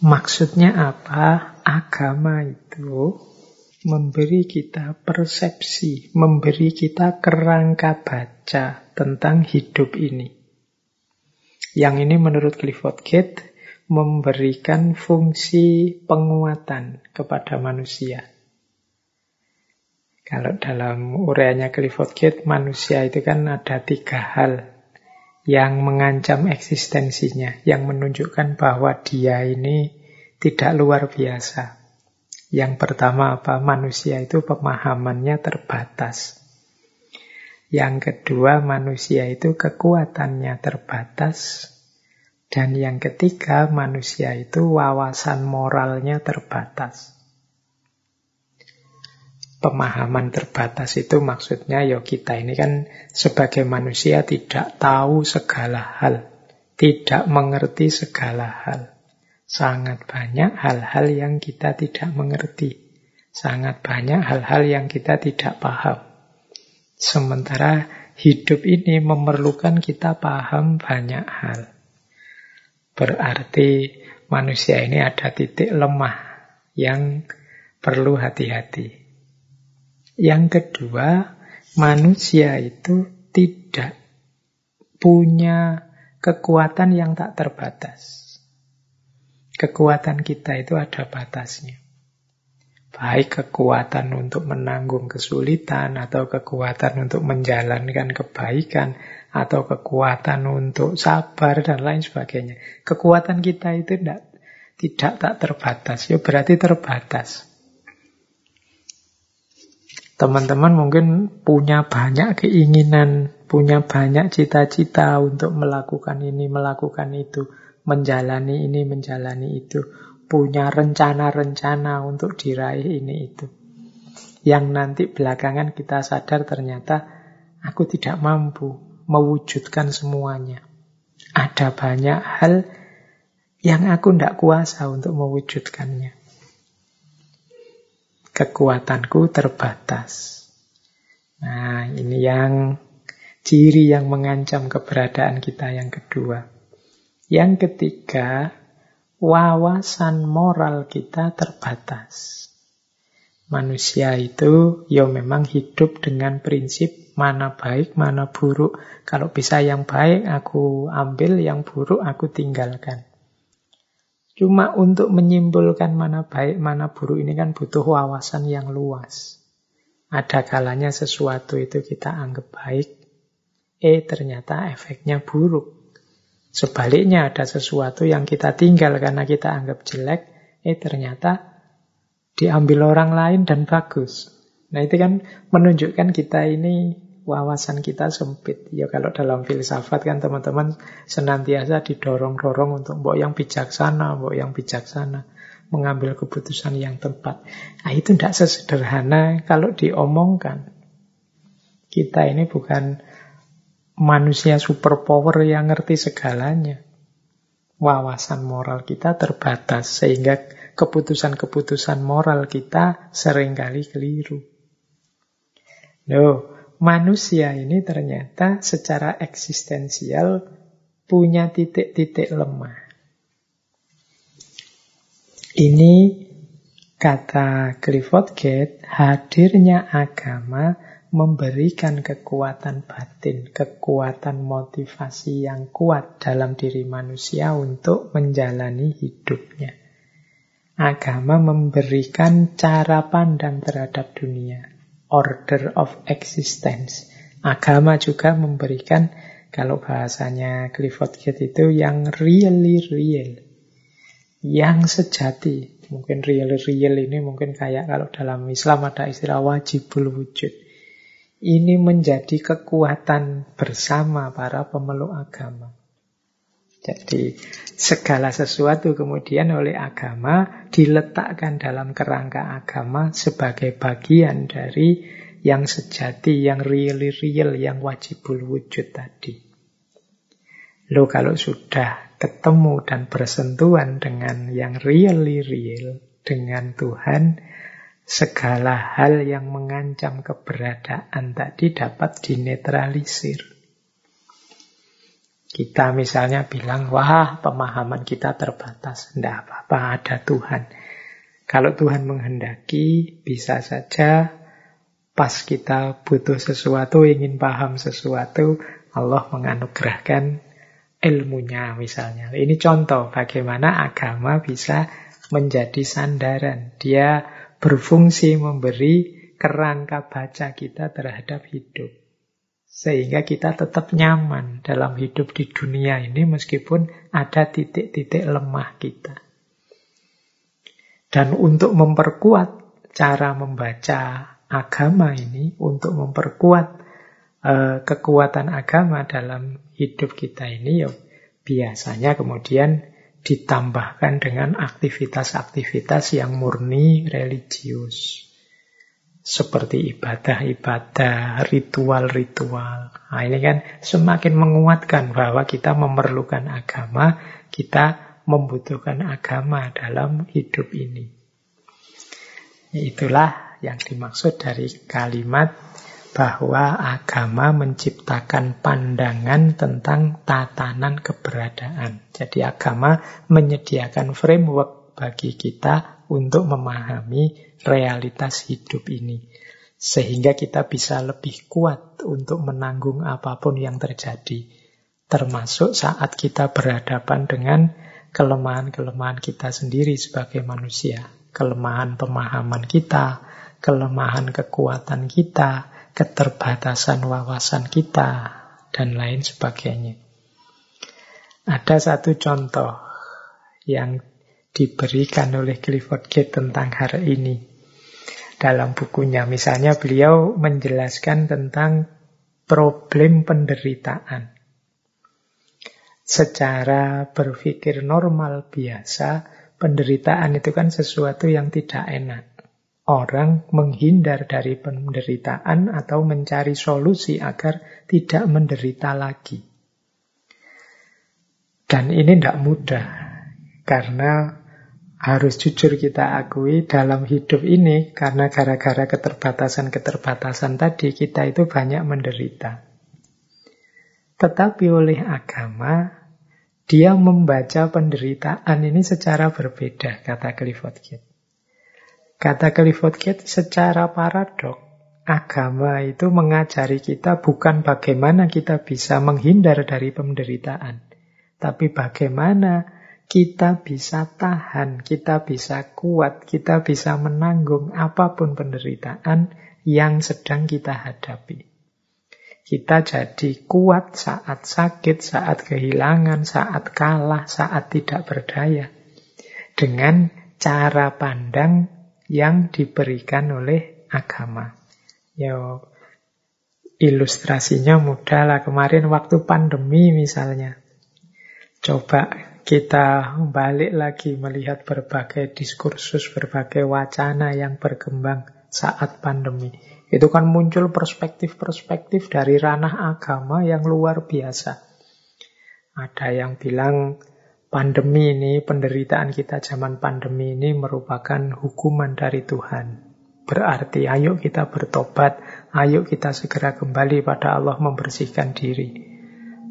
maksudnya apa? Agama itu memberi kita persepsi, memberi kita kerangka baca tentang hidup ini. Yang ini menurut Clifford Gate memberikan fungsi penguatan kepada manusia. Kalau dalam ureanya Clifford Gate, manusia itu kan ada tiga hal yang mengancam eksistensinya, yang menunjukkan bahwa dia ini tidak luar biasa. Yang pertama apa? Manusia itu pemahamannya terbatas. Yang kedua, manusia itu kekuatannya terbatas. Dan yang ketiga, manusia itu wawasan moralnya terbatas. Pemahaman terbatas itu maksudnya ya kita ini kan sebagai manusia tidak tahu segala hal, tidak mengerti segala hal. Sangat banyak hal-hal yang kita tidak mengerti. Sangat banyak hal-hal yang kita tidak paham. Sementara hidup ini memerlukan kita paham banyak hal. Berarti manusia ini ada titik lemah yang perlu hati-hati. Yang kedua, manusia itu tidak punya kekuatan yang tak terbatas. Kekuatan kita itu ada batasnya. Baik kekuatan untuk menanggung kesulitan, atau kekuatan untuk menjalankan kebaikan, atau kekuatan untuk sabar, dan lain sebagainya. Kekuatan kita itu tidak, tidak tak terbatas, ya berarti terbatas. Teman-teman mungkin punya banyak keinginan, punya banyak cita-cita untuk melakukan ini, melakukan itu, menjalani ini, menjalani itu, punya rencana-rencana untuk diraih ini itu. Yang nanti belakangan kita sadar ternyata aku tidak mampu mewujudkan semuanya. Ada banyak hal yang aku tidak kuasa untuk mewujudkannya kekuatanku terbatas. Nah, ini yang ciri yang mengancam keberadaan kita yang kedua. Yang ketiga, wawasan moral kita terbatas. Manusia itu ya memang hidup dengan prinsip mana baik, mana buruk. Kalau bisa yang baik aku ambil, yang buruk aku tinggalkan. Cuma untuk menyimpulkan mana baik, mana buruk ini kan butuh wawasan yang luas. Ada kalanya sesuatu itu kita anggap baik, eh ternyata efeknya buruk. Sebaliknya ada sesuatu yang kita tinggal karena kita anggap jelek, eh ternyata diambil orang lain dan bagus. Nah itu kan menunjukkan kita ini wawasan kita sempit. Ya kalau dalam filsafat kan teman-teman senantiasa didorong-dorong untuk mbok yang bijaksana, mbok yang bijaksana mengambil keputusan yang tepat. Nah itu tidak sesederhana kalau diomongkan. Kita ini bukan manusia superpower yang ngerti segalanya. Wawasan moral kita terbatas sehingga keputusan-keputusan moral kita sering kali keliru. No, manusia ini ternyata secara eksistensial punya titik-titik lemah. Ini kata Clifford Gate, hadirnya agama memberikan kekuatan batin, kekuatan motivasi yang kuat dalam diri manusia untuk menjalani hidupnya. Agama memberikan cara pandang terhadap dunia order of existence. Agama juga memberikan, kalau bahasanya Clifford Gate itu yang really real. Yang sejati. Mungkin real-real ini mungkin kayak kalau dalam Islam ada istilah wajibul wujud. Ini menjadi kekuatan bersama para pemeluk agama. Jadi segala sesuatu kemudian oleh agama diletakkan dalam kerangka agama sebagai bagian dari yang sejati, yang really real, yang wajibul wujud tadi. Lo kalau sudah ketemu dan bersentuhan dengan yang really real, dengan Tuhan, segala hal yang mengancam keberadaan tadi dapat dinetralisir. Kita misalnya bilang, wah pemahaman kita terbatas. Tidak apa-apa, ada Tuhan. Kalau Tuhan menghendaki, bisa saja pas kita butuh sesuatu, ingin paham sesuatu, Allah menganugerahkan ilmunya misalnya. Ini contoh bagaimana agama bisa menjadi sandaran. Dia berfungsi memberi kerangka baca kita terhadap hidup. Sehingga kita tetap nyaman dalam hidup di dunia ini meskipun ada titik-titik lemah kita. Dan untuk memperkuat cara membaca agama ini, untuk memperkuat uh, kekuatan agama dalam hidup kita ini, ya biasanya kemudian ditambahkan dengan aktivitas-aktivitas yang murni religius seperti ibadah-ibadah, ritual-ritual. Nah, ini kan semakin menguatkan bahwa kita memerlukan agama, kita membutuhkan agama dalam hidup ini. Itulah yang dimaksud dari kalimat bahwa agama menciptakan pandangan tentang tatanan keberadaan. Jadi agama menyediakan framework bagi kita untuk memahami realitas hidup ini. Sehingga kita bisa lebih kuat untuk menanggung apa pun yang terjadi. Termasuk saat kita berhadapan dengan kelemahan-kelemahan kita sendiri sebagai manusia. kelemahan pemahaman kita, kelemahan kekuatan kita, keterbatasan wawasan kita, dan lain sebagainya. Ada satu contoh yang diberikan oleh Clifford Gate tentang hal ini dalam bukunya. Misalnya beliau menjelaskan tentang problem penderitaan. Secara berpikir normal biasa, penderitaan itu kan sesuatu yang tidak enak. Orang menghindar dari penderitaan atau mencari solusi agar tidak menderita lagi. Dan ini tidak mudah, karena harus jujur kita akui dalam hidup ini, karena gara-gara keterbatasan-keterbatasan tadi, kita itu banyak menderita. Tetapi oleh agama, dia membaca penderitaan ini secara berbeda, kata Clifford Gate. Kata Clifford Gate, secara paradok, agama itu mengajari kita bukan bagaimana kita bisa menghindar dari penderitaan, tapi bagaimana kita bisa tahan, kita bisa kuat, kita bisa menanggung apa pun penderitaan yang sedang kita hadapi. Kita jadi kuat saat sakit, saat kehilangan, saat kalah, saat tidak berdaya. Dengan cara pandang yang diberikan oleh agama. Ya, ilustrasinya mudah lah. Kemarin waktu pandemi misalnya. Coba kita balik lagi melihat berbagai diskursus, berbagai wacana yang berkembang saat pandemi. Itu kan muncul perspektif-perspektif dari ranah agama yang luar biasa. Ada yang bilang pandemi ini, penderitaan kita zaman pandemi ini merupakan hukuman dari Tuhan. Berarti ayo kita bertobat, ayo kita segera kembali pada Allah membersihkan diri.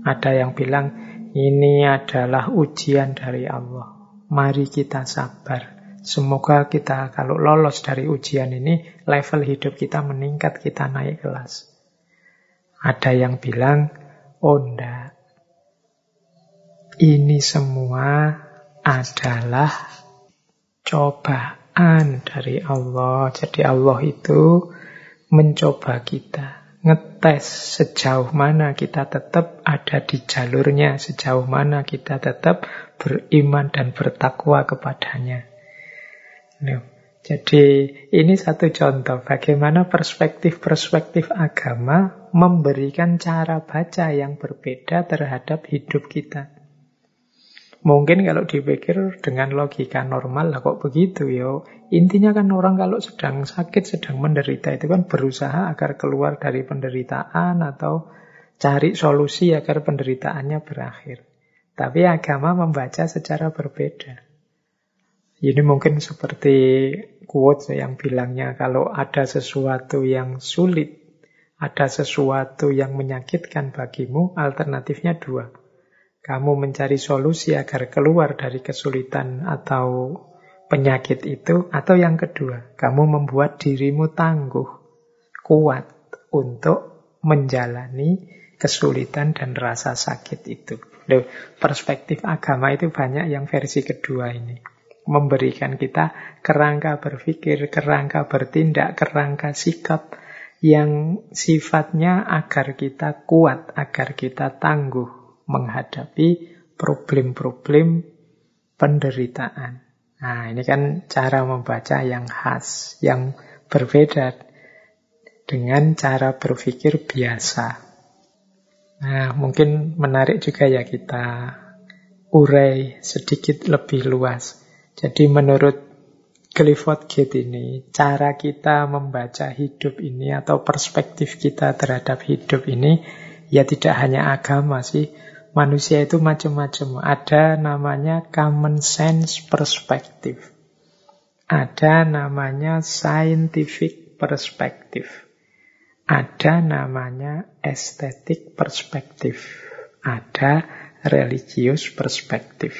Ada yang bilang ini adalah ujian dari Allah. Mari kita sabar. Semoga kita kalau lolos dari ujian ini, level hidup kita meningkat, kita naik kelas. Ada yang bilang, oh enggak. Ini semua adalah cobaan dari Allah. Jadi Allah itu mencoba kita ngetes sejauh mana kita tetap ada di jalurnya, sejauh mana kita tetap beriman dan bertakwa kepadanya. Nah, jadi ini satu contoh bagaimana perspektif-perspektif agama memberikan cara baca yang berbeda terhadap hidup kita. Mungkin kalau dipikir dengan logika normal lah kok begitu ya. Intinya kan orang kalau sedang sakit, sedang menderita itu kan berusaha agar keluar dari penderitaan atau cari solusi agar penderitaannya berakhir. Tapi agama membaca secara berbeda. Ini mungkin seperti quote yang bilangnya kalau ada sesuatu yang sulit, ada sesuatu yang menyakitkan bagimu, alternatifnya dua kamu mencari solusi agar keluar dari kesulitan atau penyakit itu, atau yang kedua, kamu membuat dirimu tangguh, kuat untuk menjalani kesulitan dan rasa sakit itu. Loh, perspektif agama itu banyak yang versi kedua ini. Memberikan kita kerangka berpikir, kerangka bertindak, kerangka sikap yang sifatnya agar kita kuat, agar kita tangguh menghadapi problem-problem penderitaan. Nah, ini kan cara membaca yang khas, yang berbeda dengan cara berpikir biasa. Nah, mungkin menarik juga ya kita urai sedikit lebih luas. Jadi menurut Clifford Gate ini, cara kita membaca hidup ini atau perspektif kita terhadap hidup ini, ya tidak hanya agama sih, Manusia itu macam-macam. Ada namanya common sense perspective. Ada namanya scientific perspective. Ada namanya aesthetic perspective. Ada religious perspective.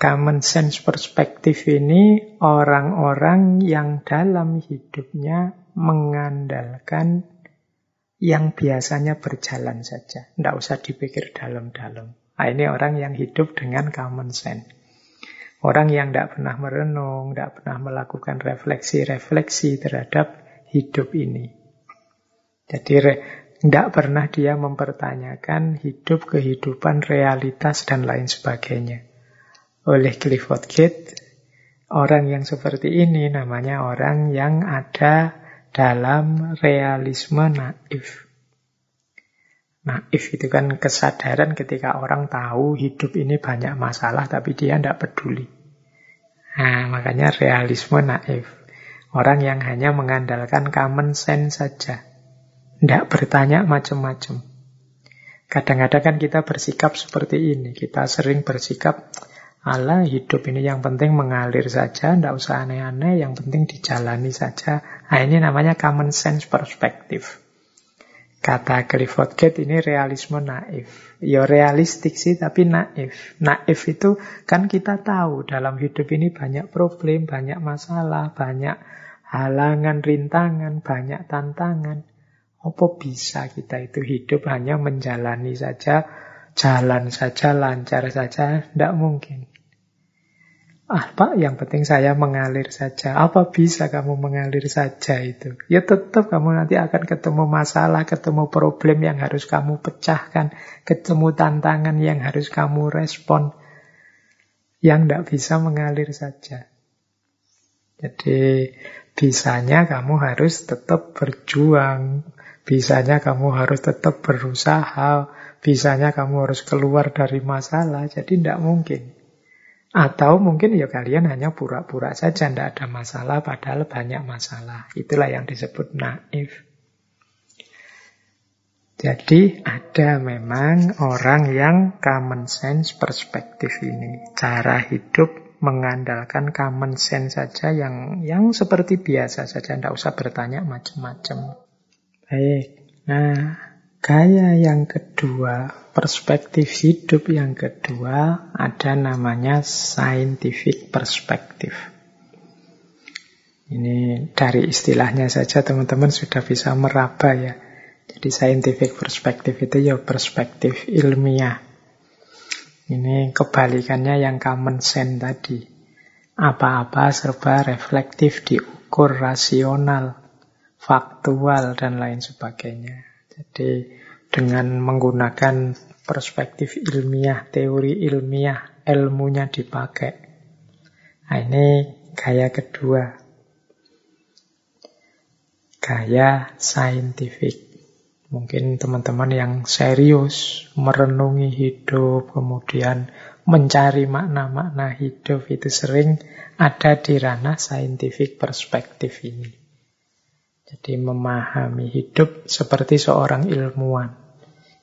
Common sense perspective ini orang-orang yang dalam hidupnya mengandalkan yang biasanya berjalan saja. Tidak usah dipikir dalam-dalam. Nah, ini orang yang hidup dengan common sense. Orang yang tidak pernah merenung, tidak pernah melakukan refleksi-refleksi terhadap hidup ini. Jadi tidak pernah dia mempertanyakan hidup, kehidupan, realitas, dan lain sebagainya. Oleh Clifford Gate, orang yang seperti ini namanya orang yang ada dalam realisme naif. Naif itu kan kesadaran ketika orang tahu hidup ini banyak masalah tapi dia tidak peduli. Nah, makanya realisme naif. Orang yang hanya mengandalkan common sense saja. Tidak bertanya macam-macam. Kadang-kadang kan kita bersikap seperti ini. Kita sering bersikap, Allah hidup ini yang penting mengalir saja, tidak usah aneh-aneh, yang penting dijalani saja. Nah ini namanya common sense perspective. Kata Clifford Gate ini realisme naif. Ya realistik sih, tapi naif. Naif itu kan kita tahu dalam hidup ini banyak problem, banyak masalah, banyak halangan, rintangan, banyak tantangan. Apa bisa kita itu hidup hanya menjalani saja, jalan saja, lancar saja? Tidak mungkin. Ah Pak, yang penting saya mengalir saja. Apa bisa kamu mengalir saja itu? Ya tetap kamu nanti akan ketemu masalah, ketemu problem yang harus kamu pecahkan, ketemu tantangan yang harus kamu respon. Yang tidak bisa mengalir saja. Jadi bisanya kamu harus tetap berjuang. Bisanya kamu harus tetap berusaha. Bisanya kamu harus keluar dari masalah. Jadi tidak mungkin. Atau mungkin ya kalian hanya pura-pura saja, tidak ada masalah, padahal banyak masalah. Itulah yang disebut naif. Jadi ada memang orang yang common sense perspektif ini. Cara hidup mengandalkan common sense saja yang yang seperti biasa saja, tidak usah bertanya macam-macam. Baik, nah gaya yang kedua perspektif hidup yang kedua ada namanya scientific perspective. Ini dari istilahnya saja teman-teman sudah bisa meraba ya. Jadi scientific perspective itu ya perspektif ilmiah. Ini kebalikannya yang common sense tadi. Apa-apa serba reflektif, diukur rasional, faktual, dan lain sebagainya. Jadi dengan menggunakan perspektif ilmiah, teori ilmiah, ilmunya dipakai. Nah, ini gaya kedua. Gaya saintifik. Mungkin teman-teman yang serius merenungi hidup, kemudian mencari makna-makna hidup itu sering ada di ranah saintifik perspektif ini. Jadi memahami hidup seperti seorang ilmuwan.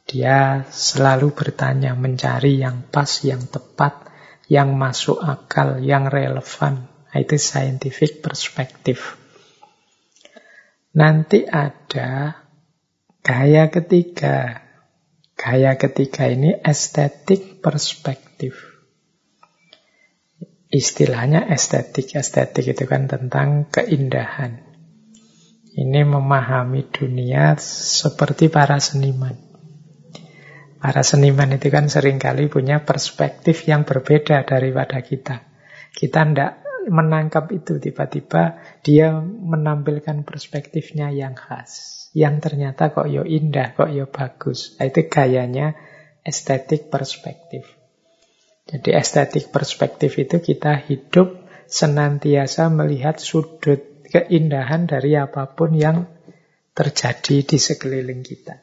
Dia selalu bertanya, mencari yang pas, yang tepat, yang masuk akal, yang relevan. Nah, itu scientific perspektif. Nanti ada gaya ketiga. Gaya ketiga ini estetik perspektif. Istilahnya estetik. Estetik itu kan tentang keindahan. Ini memahami dunia seperti para seniman. Para seniman itu kan sering kali punya perspektif yang berbeda daripada kita. Kita tidak menangkap itu tiba-tiba dia menampilkan perspektifnya yang khas. Yang ternyata kok yo indah, kok yo bagus. Nah, itu gayanya estetik perspektif. Jadi estetik perspektif itu kita hidup senantiasa melihat sudut keindahan dari apa pun yang terjadi di sekeliling kita.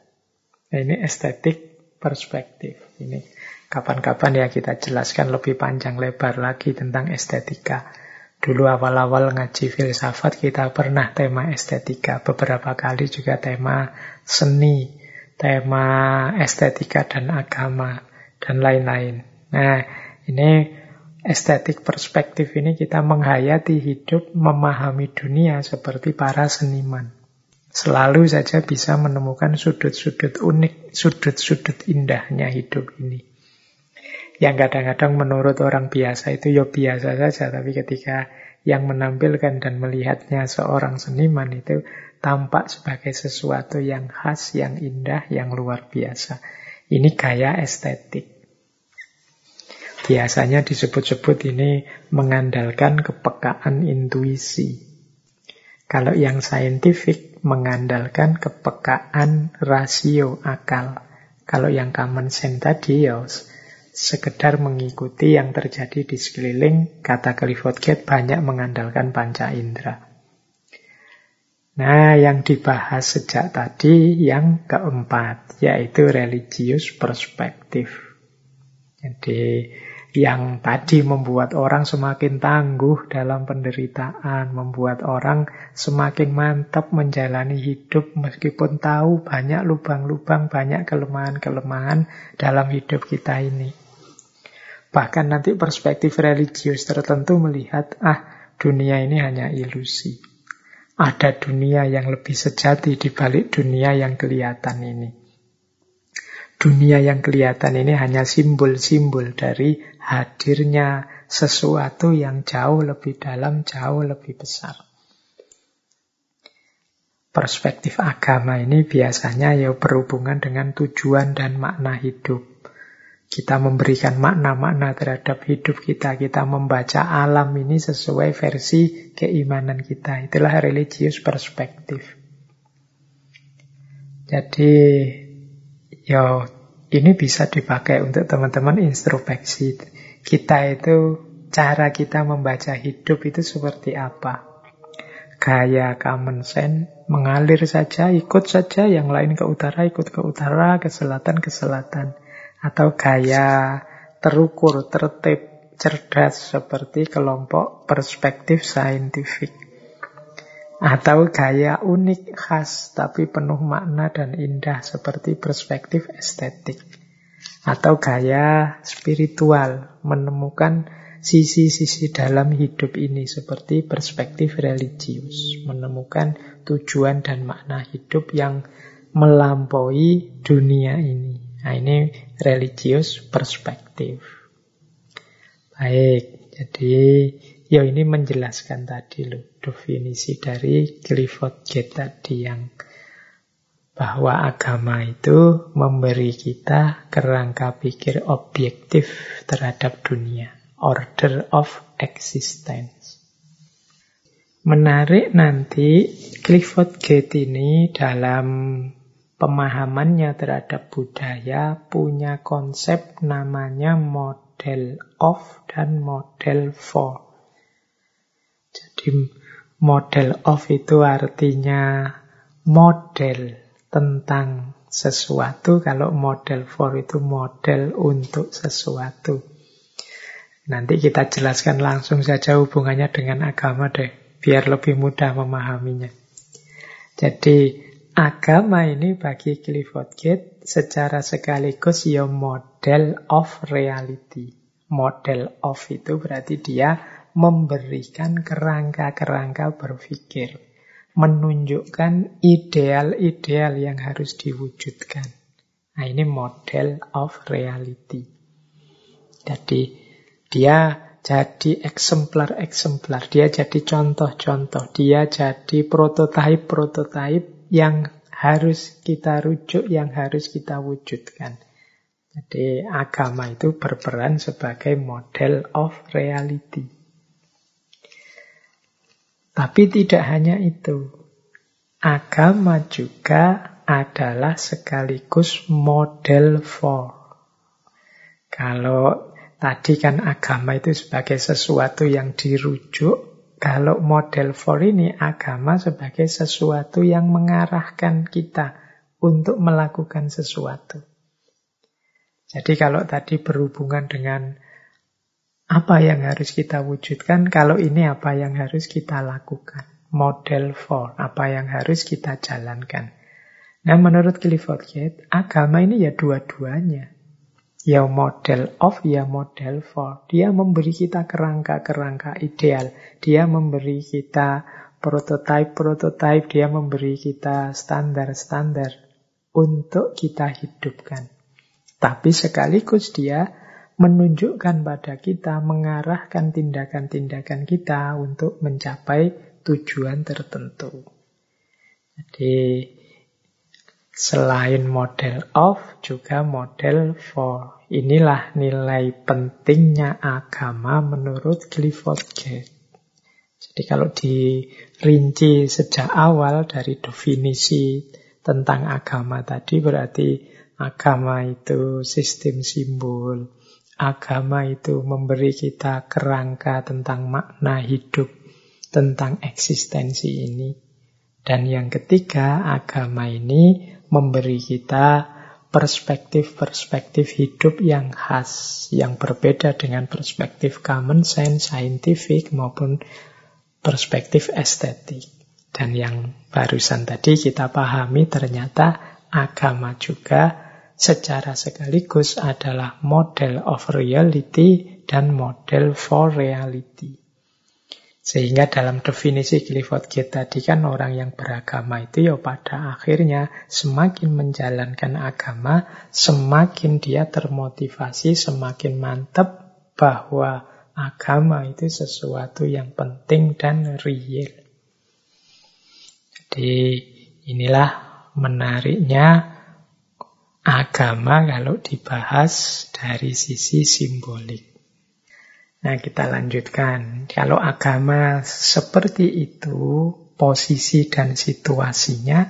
Nah, ini estetik perspektif. Ini kapan-kapan ya kita jelaskan lebih panjang lebar lagi tentang estetika. Dulu awal-awal ngaji filsafat kita pernah tema estetika. Beberapa kali juga tema seni, tema estetika dan agama, dan lain-lain. Nah, ini estetik perspektif ini kita menghayati hidup, memahami dunia seperti para seniman. Selalu saja bisa menemukan sudut-sudut unik, sudut-sudut indahnya hidup ini. Yang kadang-kadang menurut orang biasa itu ya biasa saja, tapi ketika yang menampilkan dan melihatnya seorang seniman itu tampak sebagai sesuatu yang khas, yang indah, yang luar biasa. Ini gaya estetik. Biasanya disebut-sebut ini mengandalkan kepekaan intuisi. Kalau yang saintifik mengandalkan kepekaan rasio akal. Kalau yang common sense tadi ya sekedar mengikuti yang terjadi di sekeliling, kata Clifford Gate banyak mengandalkan panca indera. Nah, yang dibahas sejak tadi yang keempat, yaitu religius perspektif. Jadi, yang tadi membuat orang semakin tangguh dalam penderitaan, membuat orang semakin mantap menjalani hidup meskipun tahu banyak lubang-lubang, banyak kelemahan-kelemahan dalam hidup kita ini. Bahkan nanti perspektif religius tertentu melihat, ah dunia ini hanya ilusi. Ada dunia yang lebih sejati di balik dunia yang kelihatan ini. Dunia yang kelihatan ini hanya simbol-simbol dari hadirnya sesuatu yang jauh lebih dalam, jauh lebih besar. Perspektif agama ini biasanya ya berhubungan dengan tujuan dan makna hidup. Kita memberikan makna-makna terhadap hidup kita. Kita membaca alam ini sesuai versi keimanan kita. Itulah religius perspektif. Jadi Ya, ini bisa dipakai untuk teman-teman introspeksi. Kita itu, cara kita membaca hidup itu seperti apa? Gaya common sense, mengalir saja, ikut saja, yang lain ke utara, ikut ke utara, ke selatan, ke selatan. Atau gaya terukur, tertib, cerdas, seperti kelompok perspektif saintifik. Atau gaya unik, khas, tapi penuh makna dan indah seperti perspektif estetik. Atau gaya spiritual, menemukan sisi-sisi dalam hidup ini seperti perspektif religius. Menemukan tujuan dan makna hidup yang melampaui dunia ini. Nah ini religius perspektif. Baik, jadi Ya ini menjelaskan tadi loh definisi dari Clifford Gate tadi yang bahwa agama itu memberi kita kerangka pikir objektif terhadap dunia, order of existence. Menarik nanti Clifford Gate ini dalam pemahamannya terhadap budaya punya konsep namanya model of dan model for. Model of itu artinya model tentang sesuatu, kalau model for itu model untuk sesuatu. Nanti kita jelaskan langsung saja hubungannya dengan agama deh, biar lebih mudah memahaminya. Jadi agama ini bagi Clifford Gate secara sekaligus ya model of reality. Model of itu berarti dia memberikan kerangka-kerangka berpikir, menunjukkan ideal-ideal yang harus diwujudkan. Nah, ini model of reality. Jadi, dia jadi eksemplar-eksemplar, dia jadi contoh-contoh, dia jadi prototipe-prototipe yang harus kita rujuk, yang harus kita wujudkan. Jadi agama itu berperan sebagai model of reality. Tapi tidak hanya itu. Agama juga adalah sekaligus model for. Kalau tadi kan agama itu sebagai sesuatu yang dirujuk, kalau model for ini agama sebagai sesuatu yang mengarahkan kita untuk melakukan sesuatu. Jadi kalau tadi berhubungan dengan apa yang harus kita wujudkan? Kalau ini apa yang harus kita lakukan? Model for, apa yang harus kita jalankan. Nah, menurut Clifford Gate, agama ini ya dua-duanya. Ya model of, ya model for. Dia memberi kita kerangka-kerangka ideal. Dia memberi kita prototype-prototype. Dia memberi kita standar-standar untuk kita hidupkan. Tapi sekaligus dia menunjukkan pada kita, mengarahkan tindakan-tindakan kita untuk mencapai tujuan tertentu. Jadi Selain model of, juga model for. Inilah nilai pentingnya agama menurut Clifford Gate. Jadi kalau dirinci sejak awal dari definisi tentang agama tadi berarti agama itu sistem simbol. Agama itu memberi kita kerangka tentang makna hidup, tentang eksistensi ini. Dan yang ketiga, agama ini memberi kita perspektif-perspektif hidup yang khas, yang berbeda dengan perspektif common sense, scientific, maupun perspektif estetik. Dan yang barusan tadi kita pahami ternyata agama juga secara sekaligus adalah model of reality dan model for reality. Sehingga dalam definisi Clifford Gate tadi kan orang yang beragama itu ya pada akhirnya semakin menjalankan agama, semakin dia termotivasi, semakin mantap bahwa agama itu sesuatu yang penting dan real. Jadi inilah menariknya agama kalau dibahas dari sisi simbolik. Nah, kita lanjutkan. Kalau agama seperti itu, posisi dan situasinya,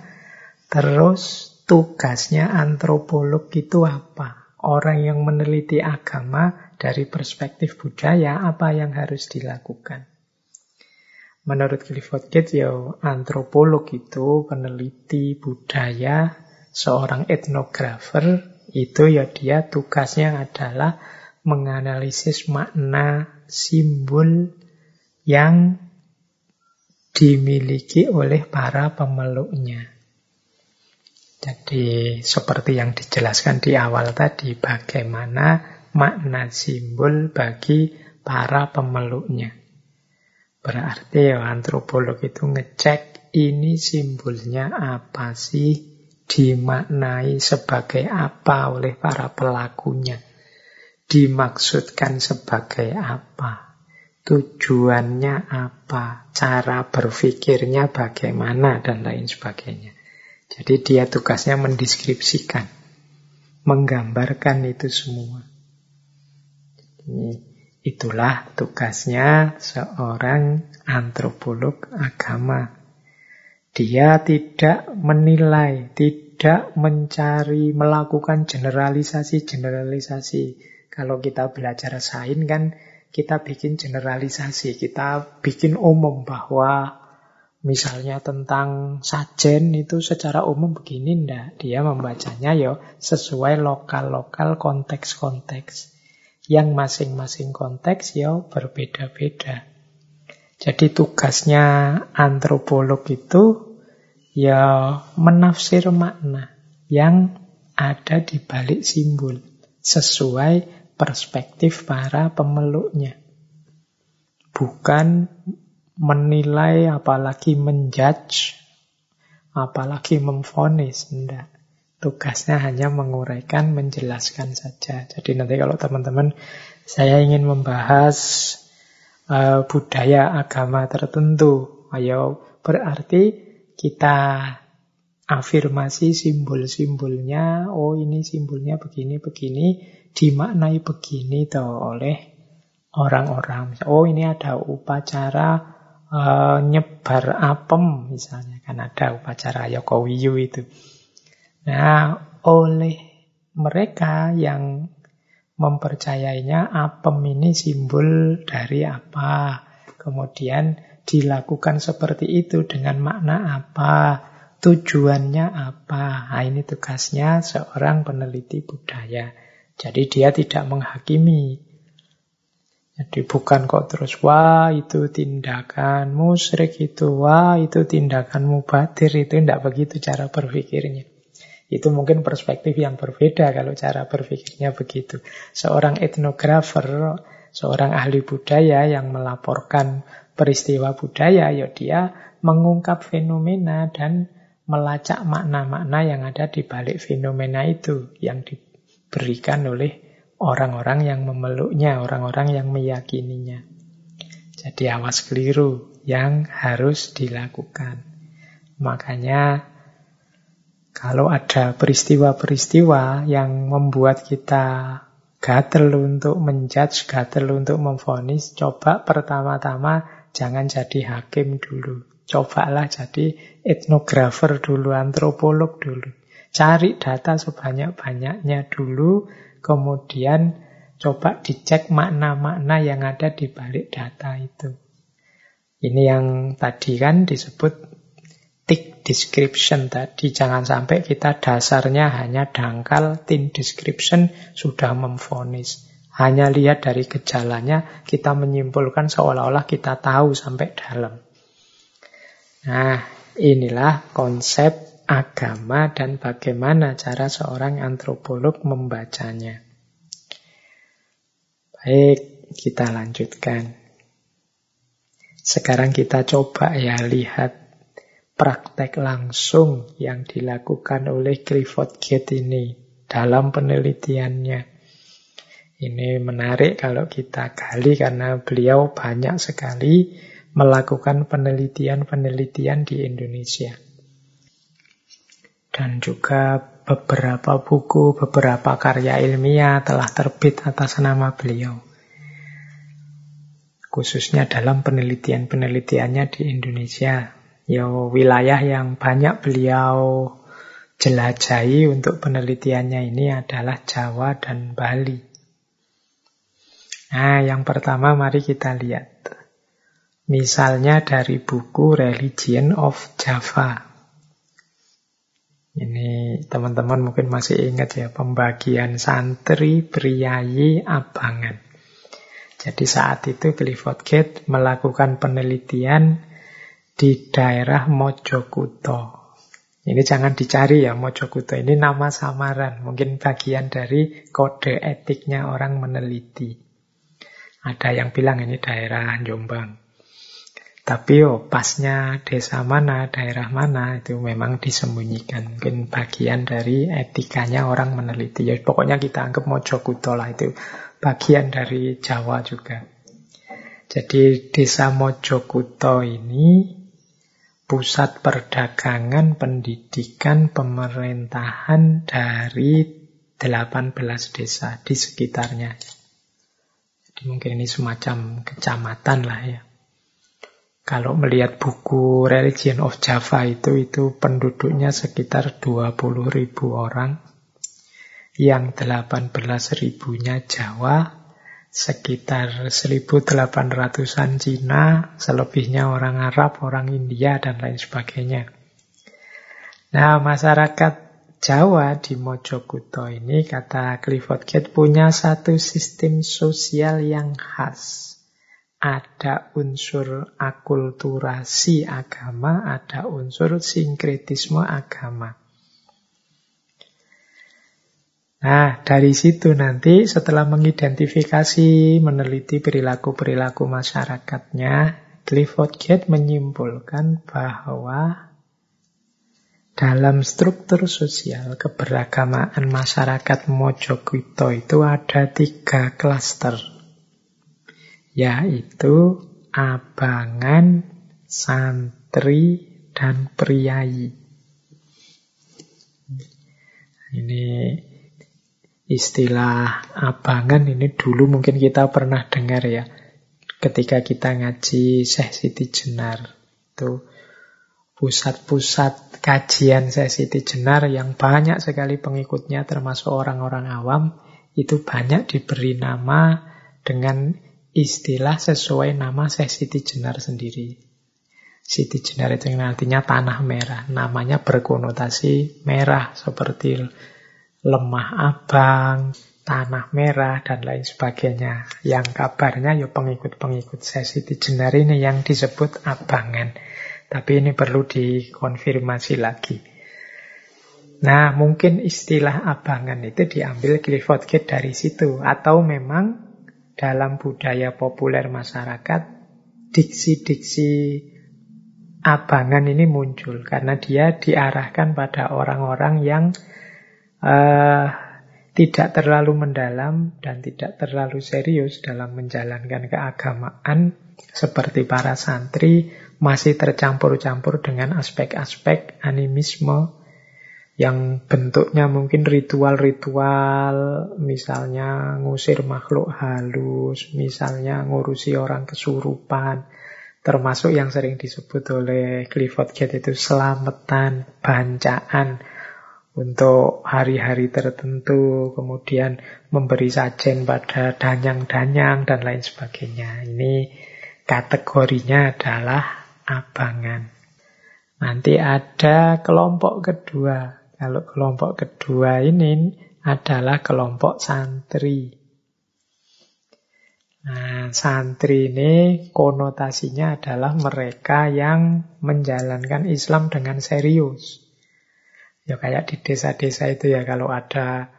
terus tugasnya antropolog itu apa? Orang yang meneliti agama dari perspektif budaya, apa yang harus dilakukan? Menurut Clifford Gates, ya antropolog itu peneliti budaya, seorang etnografer, itu ya dia tugasnya adalah menganalisis makna simbol yang dimiliki oleh para pemeluknya. Jadi seperti yang dijelaskan di awal tadi, bagaimana makna simbol bagi para pemeluknya. Berarti ya antropolog itu ngecek ini simbolnya apa sih, dimaknai sebagai apa oleh para pelakunya dimaksudkan sebagai apa, tujuannya apa, cara berpikirnya bagaimana, dan lain sebagainya. Jadi dia tugasnya mendeskripsikan, menggambarkan itu semua. Jadi, itulah tugasnya seorang antropolog agama. Dia tidak menilai, tidak mencari, melakukan generalisasi-generalisasi kalau kita belajar sains kan kita bikin generalisasi, kita bikin umum bahwa misalnya tentang sajen itu secara umum begini ndak. Dia membacanya ya sesuai lokal-lokal konteks-konteks. Yang masing-masing konteks ya berbeda-beda. Jadi tugasnya antropolog itu ya menafsir makna yang ada di balik simbol sesuai perspektif para pemeluknya. Bukan menilai, apalagi menjudge, apalagi memfonis. Tidak. Tugasnya hanya menguraikan, menjelaskan saja. Jadi nanti kalau teman-teman saya ingin membahas uh, budaya agama tertentu, ayo berarti kita afirmasi simbol-simbolnya, oh ini simbolnya begini-begini, dimaknai begini toh oleh orang-orang. Oh ini ada upacara uh, nyebar apem misalnya kan ada upacara Yokowiyu itu. Nah oleh mereka yang mempercayainya apem ini simbol dari apa. Kemudian dilakukan seperti itu dengan makna apa, tujuannya apa. Nah, ini tugasnya seorang peneliti budaya. Jadi dia tidak menghakimi. Jadi bukan kok terus, wah itu tindakan musyrik itu, wah itu tindakan mubadir, itu tidak begitu cara berpikirnya. Itu mungkin perspektif yang berbeda kalau cara berpikirnya begitu. Seorang etnografer, seorang ahli budaya yang melaporkan peristiwa budaya, ya dia mengungkap fenomena dan melacak makna-makna yang ada di balik fenomena itu yang di, diberikan oleh orang-orang yang memeluknya, orang-orang yang meyakininya. Jadi awas keliru yang harus dilakukan. Makanya Kalau ada peristiwa-peristiwa yang membuat kita gatel untuk menjudge, gatel untuk memfonis, coba pertama-tama jangan jadi hakim dulu. Cobalah jadi etnografer dulu, antropolog dulu. Cari data sebanyak-banyaknya dulu, kemudian coba dicek makna-makna yang ada di balik data itu. Ini yang tadi kan disebut description tadi. Jangan sampai kita dasarnya hanya dangkal, thin description sudah memfonis. Hanya lihat dari gejalanya, kita menyimpulkan seolah-olah kita tahu sampai dalam. Nah, inilah konsep agama dan bagaimana cara seorang antropolog membacanya. Baik, kita lanjutkan. Sekarang kita coba ya lihat praktek langsung yang dilakukan oleh Clifford Gate ini dalam penelitiannya. Ini menarik kalau kita gali karena beliau banyak sekali melakukan penelitian-penelitian di Indonesia. Dan juga beberapa buku, beberapa karya ilmiah telah terbit atas nama beliau. Khususnya dalam penelitian-penelitiannya di Indonesia ya wilayah yang banyak beliau jelajahi untuk penelitiannya ini adalah Jawa dan Bali. Nah, yang pertama mari kita lihat. Misalnya dari buku Religion of Java. Ini teman-teman mungkin masih ingat ya, pembagian santri, priayi, abangan. Jadi saat itu Clifford Gate melakukan penelitian di daerah Mojokuto. Ini jangan dicari ya Mojokuto, ini nama samaran, mungkin bagian dari kode etiknya orang meneliti. Ada yang bilang ini daerah Jombang. Tapi oh, pasnya desa mana, daerah mana, itu memang disembunyikan. Mungkin bagian dari etikanya orang meneliti. Ya, pokoknya kita anggap Mojokuto lah, itu bagian dari Jawa juga. Jadi desa Mojokuto ini pusat perdagangan, pendidikan, pemerintahan dari 18 desa di sekitarnya. Jadi mungkin ini semacam kecamatan lah ya. Kalau melihat buku Religion of Java itu, itu penduduknya sekitar 20 ribu orang. Yang 18 ribunya Jawa, sekitar 1800-an Cina, selebihnya orang Arab, orang India, dan lain sebagainya. Nah, masyarakat Jawa di Mojokuto ini, kata Clifford Gate, punya satu sistem sosial yang khas. Ada unsur akulturasi agama, ada unsur sinkretisme agama. Nah, dari situ nanti setelah mengidentifikasi, meneliti perilaku-perilaku masyarakatnya, Clifford Gate menyimpulkan bahwa dalam struktur sosial keberagamaan masyarakat Mojokerto itu ada tiga klaster, yaitu abangan, santri, dan priayi. Ini Istilah abangan ini dulu mungkin kita pernah dengar ya. Ketika kita ngaji Syekh Siti Jenar. Itu pusat-pusat kajian Syekh Siti Jenar yang banyak sekali pengikutnya termasuk orang-orang awam. Itu banyak diberi nama dengan istilah sesuai nama Syekh Siti Jenar sendiri. Siti Jenar itu yang artinya tanah merah. Namanya berkonotasi merah seperti lemah abang, tanah merah, dan lain sebagainya. Yang kabarnya ya pengikut-pengikut sesi di Jenar ini yang disebut abangan. Tapi ini perlu dikonfirmasi lagi. Nah, mungkin istilah abangan itu diambil Clifford Gate dari situ. Atau memang dalam budaya populer masyarakat, diksi-diksi abangan ini muncul. Karena dia diarahkan pada orang-orang yang uh, tidak terlalu mendalam dan tidak terlalu serius dalam menjalankan keagamaan seperti para santri masih tercampur-campur dengan aspek-aspek animisme yang bentuknya mungkin ritual-ritual, misalnya ngusir makhluk halus, misalnya ngurusi orang kesurupan, termasuk yang sering disebut oleh Clifford Gate itu selamatan, bancaan untuk hari-hari tertentu, kemudian memberi sajen pada danyang-danyang dan lain sebagainya. Ini kategorinya adalah abangan. Nanti ada kelompok kedua, kalau kelompok kedua ini adalah kelompok santri. Nah, santri ini konotasinya adalah mereka yang menjalankan Islam dengan serius. Ya kayak di desa-desa itu ya kalau ada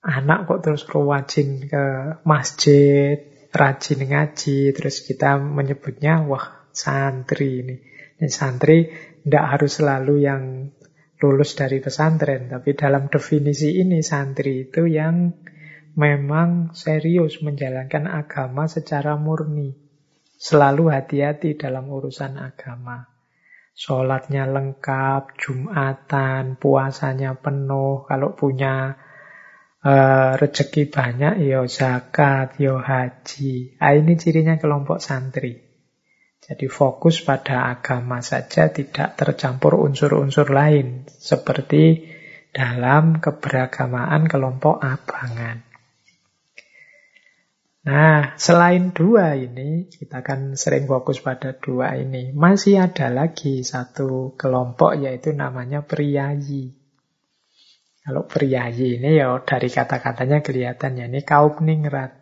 anak kok terus rajin ke masjid, rajin ngaji, terus kita menyebutnya wah santri ini. Ini santri tidak harus selalu yang lulus dari pesantren, tapi dalam definisi ini santri itu yang memang serius menjalankan agama secara murni. Selalu hati-hati dalam urusan agama. Sholatnya lengkap, Jumatan, puasanya penuh, kalau punya uh, rezeki banyak, ya zakat, ya haji. Nah, ini cirinya kelompok santri. Jadi fokus pada agama saja tidak tercampur unsur-unsur lain seperti dalam keberagamaan kelompok abangan. Nah, selain dua ini, kita kan sering fokus pada dua ini. Masih ada lagi satu kelompok yaitu namanya priayi. Kalau priayi ini ya dari kata-katanya kelihatan ya ini kaum ningrat.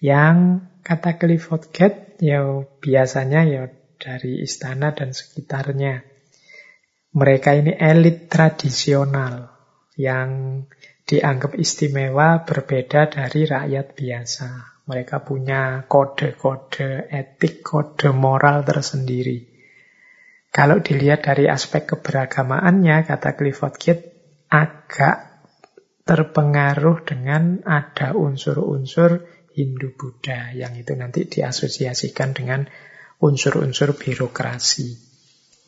Yang kata Clifford Gate ya biasanya ya dari istana dan sekitarnya. Mereka ini elit tradisional yang dianggap istimewa berbeda dari rakyat biasa. Mereka punya kode-kode etik, kode moral tersendiri. Kalau dilihat dari aspek keberagamaannya, kata Clifford Gate, agak terpengaruh dengan ada unsur-unsur Hindu Buddha yang itu nanti diasosiasikan dengan unsur-unsur birokrasi.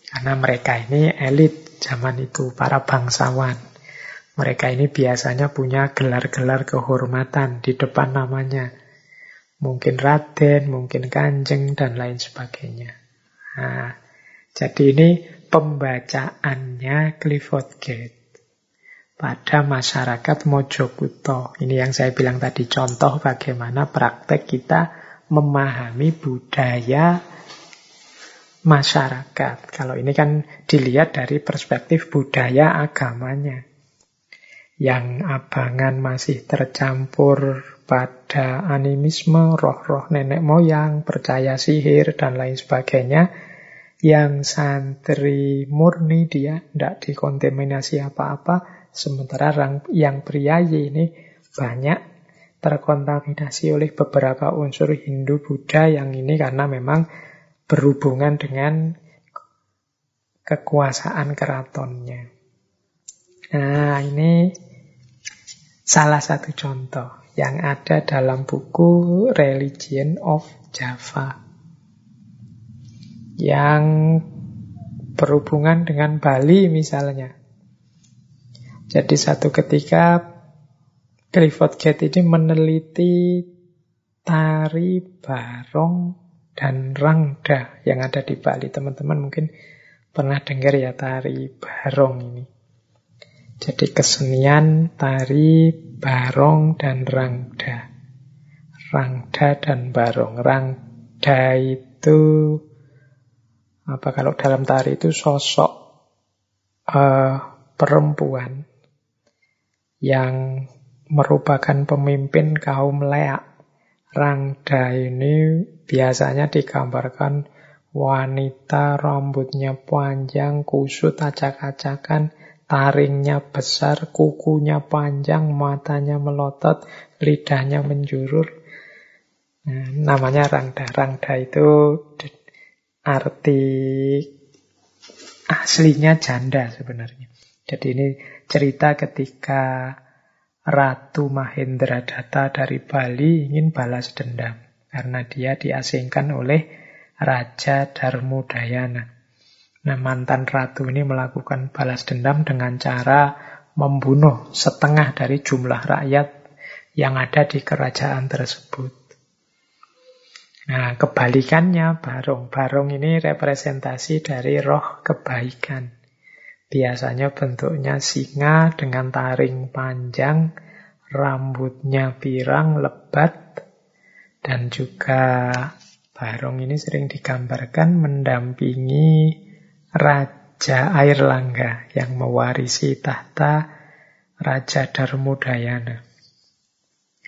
Karena mereka ini elit zaman itu, para bangsawan. Mereka ini biasanya punya gelar-gelar kehormatan di depan namanya. Mungkin Raden, mungkin Kanjeng, dan lain sebagainya. Nah, jadi ini pembacaannya Clifford Gate pada masyarakat Mojokuto. Ini yang saya bilang tadi contoh bagaimana praktek kita memahami budaya masyarakat. Kalau ini kan dilihat dari perspektif budaya agamanya. Yang abangan masih tercampur pada animisme, roh-roh nenek moyang, percaya sihir, dan lain sebagainya. Yang santri murni dia tidak dikontaminasi apa-apa, Sementara yang priayi ini banyak terkontaminasi oleh beberapa unsur Hindu Buddha yang ini karena memang berhubungan dengan kekuasaan keratonnya. Nah, ini salah satu contoh yang ada dalam buku Religion of Java yang berhubungan dengan Bali misalnya. Jadi satu ketika Clifford Gate ini meneliti tari barong dan rangda yang ada di Bali. Teman-teman mungkin pernah dengar ya tari barong ini. Jadi kesenian tari barong dan rangda. Rangda dan barong. Rangda itu apa kalau dalam tari itu sosok uh, perempuan yang merupakan pemimpin kaum leak. Rangda ini biasanya digambarkan wanita rambutnya panjang, kusut acak-acakan, taringnya besar, kukunya panjang, matanya melotot, lidahnya menjurur. Nah, namanya rangda. Rangda itu arti aslinya janda sebenarnya. Jadi ini cerita ketika Ratu Mahendra Datta dari Bali ingin balas dendam karena dia diasingkan oleh Raja Darmudayana. Nah, mantan ratu ini melakukan balas dendam dengan cara membunuh setengah dari jumlah rakyat yang ada di kerajaan tersebut. Nah, kebalikannya barong. Barong ini representasi dari roh kebaikan. Biasanya bentuknya singa dengan taring panjang, rambutnya pirang, lebat, dan juga barong ini sering digambarkan mendampingi Raja Air Langga yang mewarisi tahta Raja Darmudayana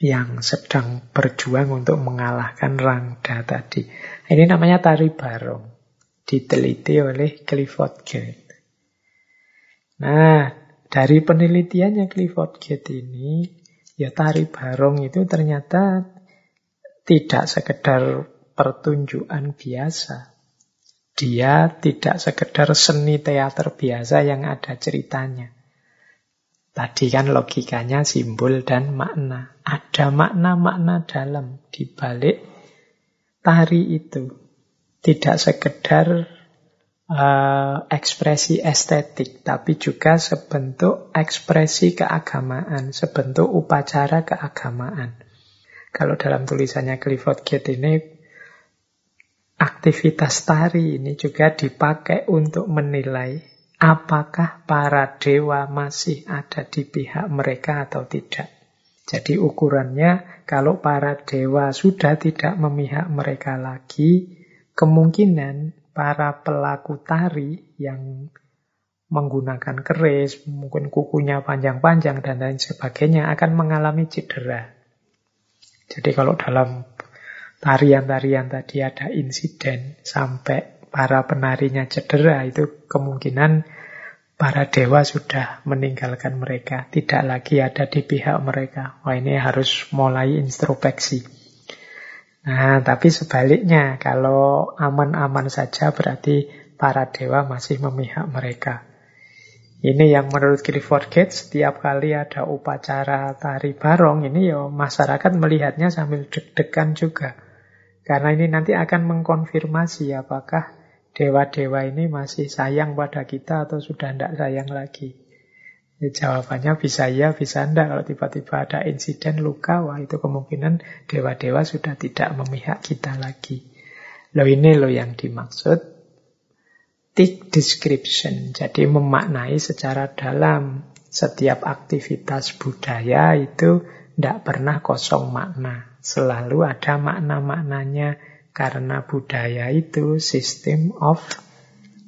yang sedang berjuang untuk mengalahkan Rangda tadi. Ini namanya tari barong. Diteliti oleh Clifford Gate. Nah, dari penelitiannya Clifford Gate ini, ya tari barong itu ternyata tidak sekedar pertunjukan biasa. Dia tidak sekedar seni teater biasa yang ada ceritanya. Tadi kan logikanya simbol dan makna. Ada makna-makna dalam di balik tari itu. Tidak sekedar uh, ekspresi estetik, tapi juga sebentuk ekspresi keagamaan, sebentuk upacara keagamaan. Kalau dalam tulisannya Clifford Gate ini Aktivitas tari ini juga dipakai untuk menilai apakah para dewa masih ada di pihak mereka atau tidak. Jadi ukurannya kalau para dewa sudah tidak memihak mereka lagi, kemungkinan para pelaku tari yang menggunakan keris, mungkin kukunya panjang-panjang dan lain sebagainya akan mengalami cedera. Jadi kalau dalam tarian-tarian tadi ada insiden sampai para penarinya cedera, itu kemungkinan para dewa sudah meninggalkan mereka, tidak lagi ada di pihak mereka. Wah ini harus mulai introspeksi. Nah, tapi sebaliknya, kalau aman-aman saja berarti para dewa masih memihak mereka. Ini yang menurut Clifford Gates, setiap kali ada upacara tari barong, ini ya masyarakat melihatnya sambil deg-degan juga. Karena ini nanti akan mengkonfirmasi apakah dewa-dewa ini masih sayang pada kita atau sudah tidak sayang lagi. Ya, jawabannya bisa ya, bisa enggak. Kalau tiba-tiba ada insiden luka, wah itu kemungkinan dewa-dewa sudah tidak memihak kita lagi. Loh ini loh yang dimaksud thick description. Jadi memaknai secara dalam setiap aktivitas budaya itu tidak pernah kosong makna. Selalu ada makna-maknanya karena budaya itu sistem of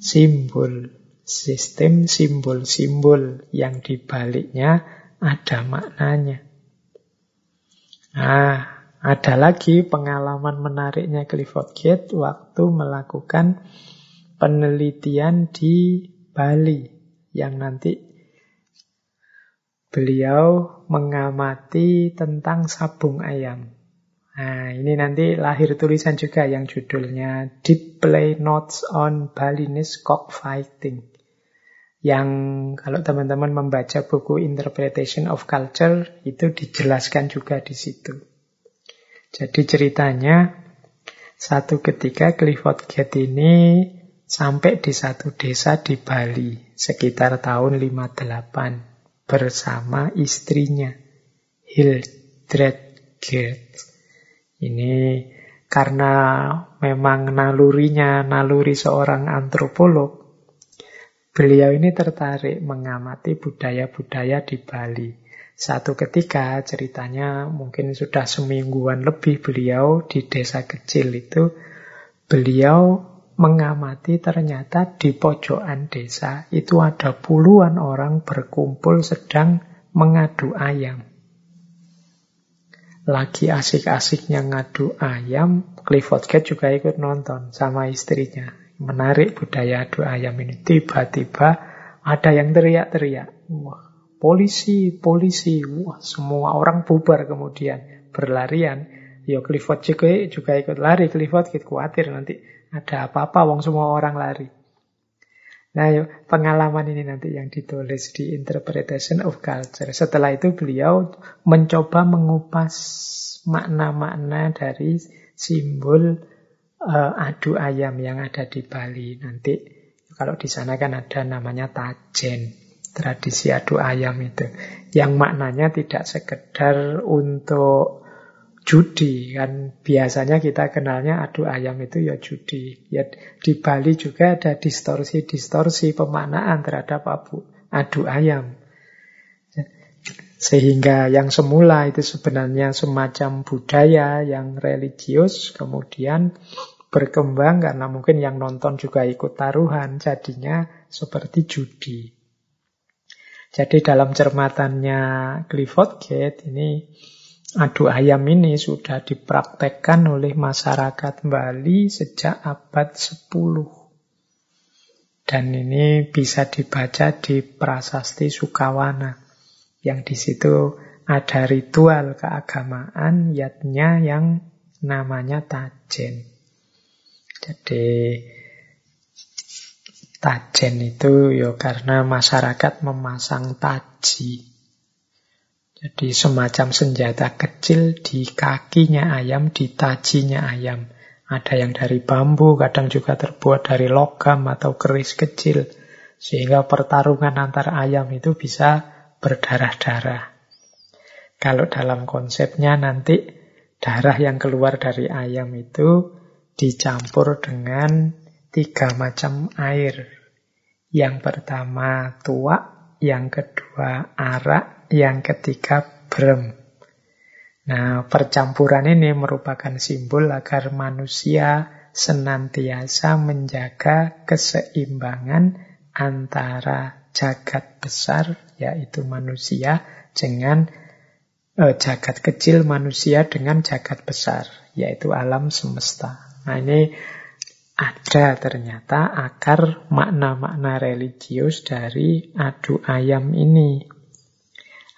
simbol. Sistem simbol-simbol yang dibaliknya ada maknanya. Nah, ada lagi pengalaman menariknya Clifford Gate waktu melakukan penelitian di Bali yang nanti beliau mengamati tentang sabung ayam. Nah, ini nanti lahir tulisan juga yang judulnya Deep Play Notes on Balinese Cockfighting. Yang kalau teman-teman membaca buku Interpretation of Culture, itu dijelaskan juga di situ. Jadi ceritanya, satu ketika Clifford Gate ini sampai di satu desa di Bali, sekitar tahun 58, bersama istrinya, Hildred Gate. Ini karena memang nalurinya naluri seorang antropolog, beliau ini tertarik mengamati budaya-budaya di Bali. Satu ketika ceritanya mungkin sudah semingguan lebih beliau di desa kecil itu, beliau mengamati ternyata di pojokan desa itu ada puluhan orang berkumpul sedang mengadu ayam lagi asik-asiknya ngadu ayam, Clifford Gate juga ikut nonton sama istrinya. Menarik budaya adu ayam ini. Tiba-tiba ada yang teriak-teriak. Wah, polisi, polisi. Wah, semua orang bubar kemudian. Berlarian. Ya Clifford juga, juga ikut lari. Clifford Gate khawatir nanti ada apa-apa, wong semua orang lari. Nah, yuk, pengalaman ini nanti yang ditulis di Interpretation of Culture. Setelah itu beliau mencoba mengupas makna-makna dari simbol uh, adu ayam yang ada di Bali. Nanti Kalau di sana kan ada namanya tajen, tradisi adu ayam itu. Yang maknanya tidak sekedar untuk judi kan. Biasanya kita kenalnya adu ayam itu ya judi. Ya di Bali juga ada distorsi-distorsi pemaknaan terhadap abu, adu ayam. Sehingga yang semula itu sebenarnya semacam budaya yang religius, kemudian berkembang karena mungkin yang nonton juga ikut taruhan, jadinya seperti judi. Jadi dalam cermatannya Clifford Gate ini adu ayam ini sudah dipraktekkan oleh masyarakat Bali sejak abad 10. Dan ini bisa dibaca di Prasasti Sukawana yang di situ ada ritual keagamaan yatnya yang namanya tajen. Jadi tajen itu ya karena masyarakat memasang taji. Jadi semacam senjata kecil di kakinya ayam, di tajinya ayam. Ada yang dari bambu, kadang juga terbuat dari logam atau keris kecil. Sehingga pertarungan antar ayam itu bisa berdarah-darah. Kalau dalam konsepnya nanti darah yang keluar dari ayam itu dicampur dengan tiga macam air. Yang pertama tua, yang kedua arak, yang ketiga brem. Nah, percampuran ini merupakan simbol agar manusia senantiasa menjaga keseimbangan antara jagat besar, yaitu manusia, dengan eh, jagat kecil manusia dengan jagat besar, yaitu alam semesta. Nah ini ada ternyata akar makna-makna religius dari adu ayam ini.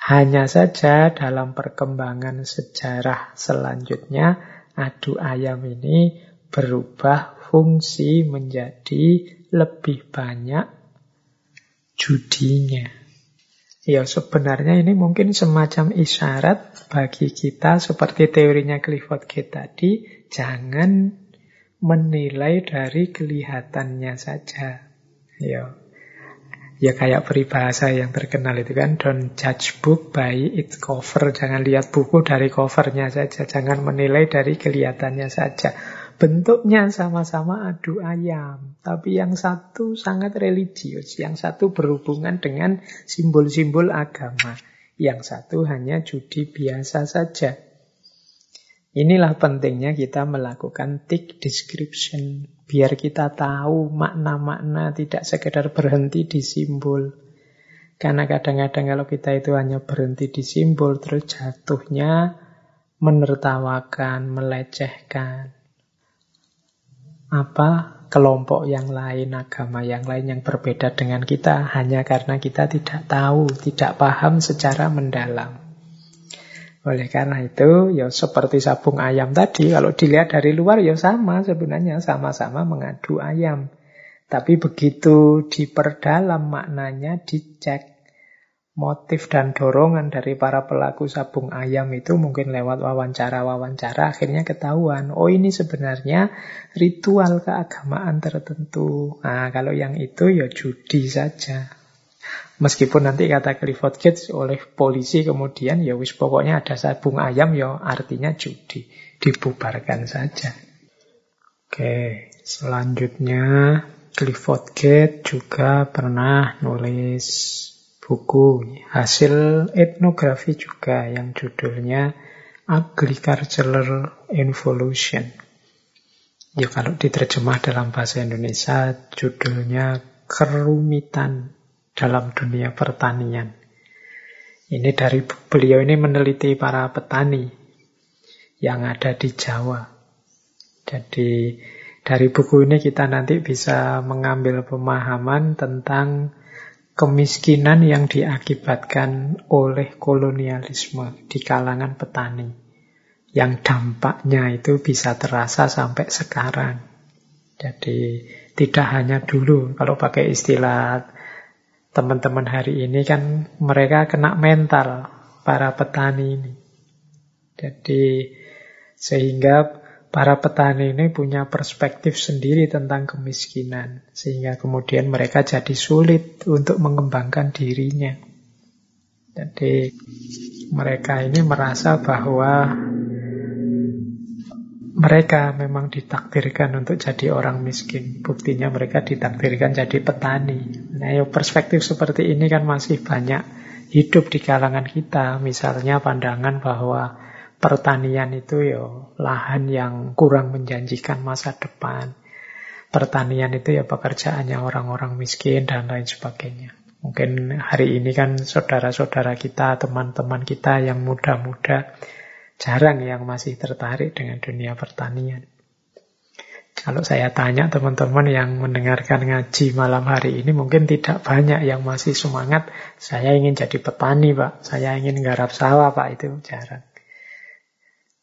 Hanya saja dalam perkembangan sejarah selanjutnya, adu ayam ini berubah fungsi menjadi lebih banyak judinya. Ya sebenarnya ini mungkin semacam isyarat bagi kita seperti teorinya Clifford Gate tadi, jangan menilai dari kelihatannya saja. Ya. Ya kayak peribahasa yang terkenal itu kan, don't judge book by its cover. Jangan lihat buku dari covernya saja, jangan menilai dari kelihatannya saja. Bentuknya sama-sama adu ayam, tapi yang satu sangat religius, yang satu berhubungan dengan simbol-simbol agama, yang satu hanya judi biasa saja. Inilah pentingnya kita melakukan tick description, biar kita tahu makna-makna tidak sekedar berhenti di simbol. Karena kadang-kadang kalau kita itu hanya berhenti di simbol, terus jatuhnya menertawakan, melecehkan apa kelompok yang lain, agama yang lain yang berbeda dengan kita hanya karena kita tidak tahu, tidak paham secara mendalam. Oleh karena itu, ya seperti sabung ayam tadi, kalau dilihat dari luar ya sama sebenarnya, sama-sama mengadu ayam. Tapi begitu diperdalam maknanya, dicek motif dan dorongan dari para pelaku sabung ayam itu mungkin lewat wawancara-wawancara akhirnya ketahuan, oh ini sebenarnya ritual keagamaan tertentu. Nah, kalau yang itu ya judi saja. Meskipun nanti kata Clifford Gates oleh polisi kemudian ya wis pokoknya ada sabung ayam ya artinya judi. Dibubarkan saja. Oke, selanjutnya Clifford Gates juga pernah nulis buku hasil etnografi juga yang judulnya Agricultural Evolution. Ya kalau diterjemah dalam bahasa Indonesia judulnya Kerumitan dalam Dunia Pertanian. Ini dari beliau ini meneliti para petani yang ada di Jawa. Jadi dari buku ini kita nanti bisa mengambil pemahaman tentang kemiskinan yang diakibatkan oleh kolonialisme di kalangan petani yang dampaknya itu bisa terasa sampai sekarang. Jadi tidak hanya dulu, kalau pakai istilah teman-teman hari ini kan mereka kena mental para petani ini. Jadi sehingga Para petani ini punya perspektif sendiri tentang kemiskinan, sehingga kemudian mereka jadi sulit untuk mengembangkan dirinya. Jadi mereka ini merasa bahwa mereka memang ditakdirkan untuk jadi orang miskin. Buktinya mereka ditakdirkan jadi petani. Nah, ya perspektif seperti ini kan masih banyak hidup di kalangan kita. Misalnya pandangan bahwa pertanian itu ya lahan yang kurang menjanjikan masa depan. Pertanian itu ya pekerjaannya orang-orang miskin dan lain sebagainya. Mungkin hari ini kan saudara-saudara kita, teman-teman kita yang muda-muda Jarang yang masih tertarik dengan dunia pertanian. Kalau saya tanya teman-teman yang mendengarkan ngaji malam hari ini, mungkin tidak banyak yang masih semangat. Saya ingin jadi petani, Pak. Saya ingin garap sawah, Pak. Itu jarang.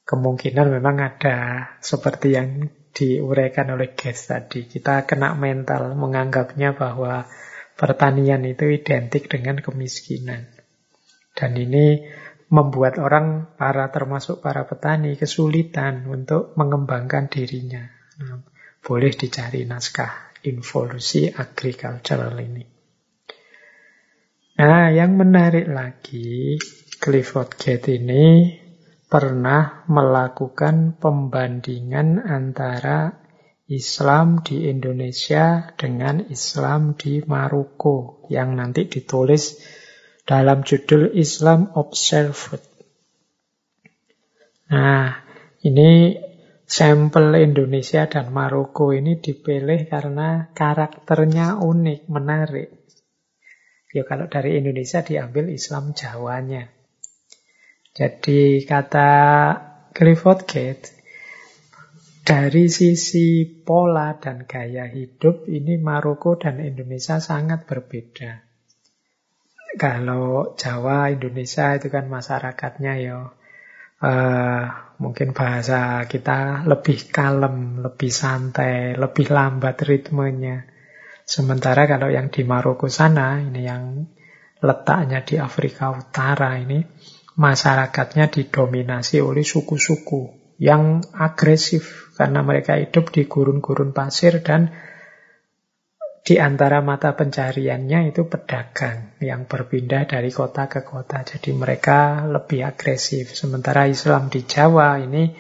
Kemungkinan memang ada seperti yang diuraikan oleh guest tadi. Kita kena mental menganggapnya bahwa pertanian itu identik dengan kemiskinan. Dan ini membuat orang, para termasuk para petani, kesulitan untuk mengembangkan dirinya. Nah, boleh dicari naskah involusi agricultural ini. Nah, yang menarik lagi, Clifford Gate ini pernah melakukan pembandingan antara Islam di Indonesia dengan Islam di Maroko yang nanti ditulis dalam judul Islam Observed. Nah, ini sampel Indonesia dan Maroko ini dipilih karena karakternya unik, menarik. Ya kalau dari Indonesia diambil Islam Jawanya. Jadi kata Clifford Gate, dari sisi pola dan gaya hidup ini Maroko dan Indonesia sangat berbeda. Kalau Jawa, Indonesia itu kan masyarakatnya ya uh, mungkin bahasa kita lebih kalem, lebih santai, lebih lambat ritmenya. Sementara kalau yang di Maroko sana, ini yang letaknya di Afrika Utara ini, masyarakatnya didominasi oleh suku-suku yang agresif karena mereka hidup di gurun-gurun pasir dan di antara mata pencariannya itu pedagang yang berpindah dari kota ke kota. Jadi mereka lebih agresif. Sementara Islam di Jawa ini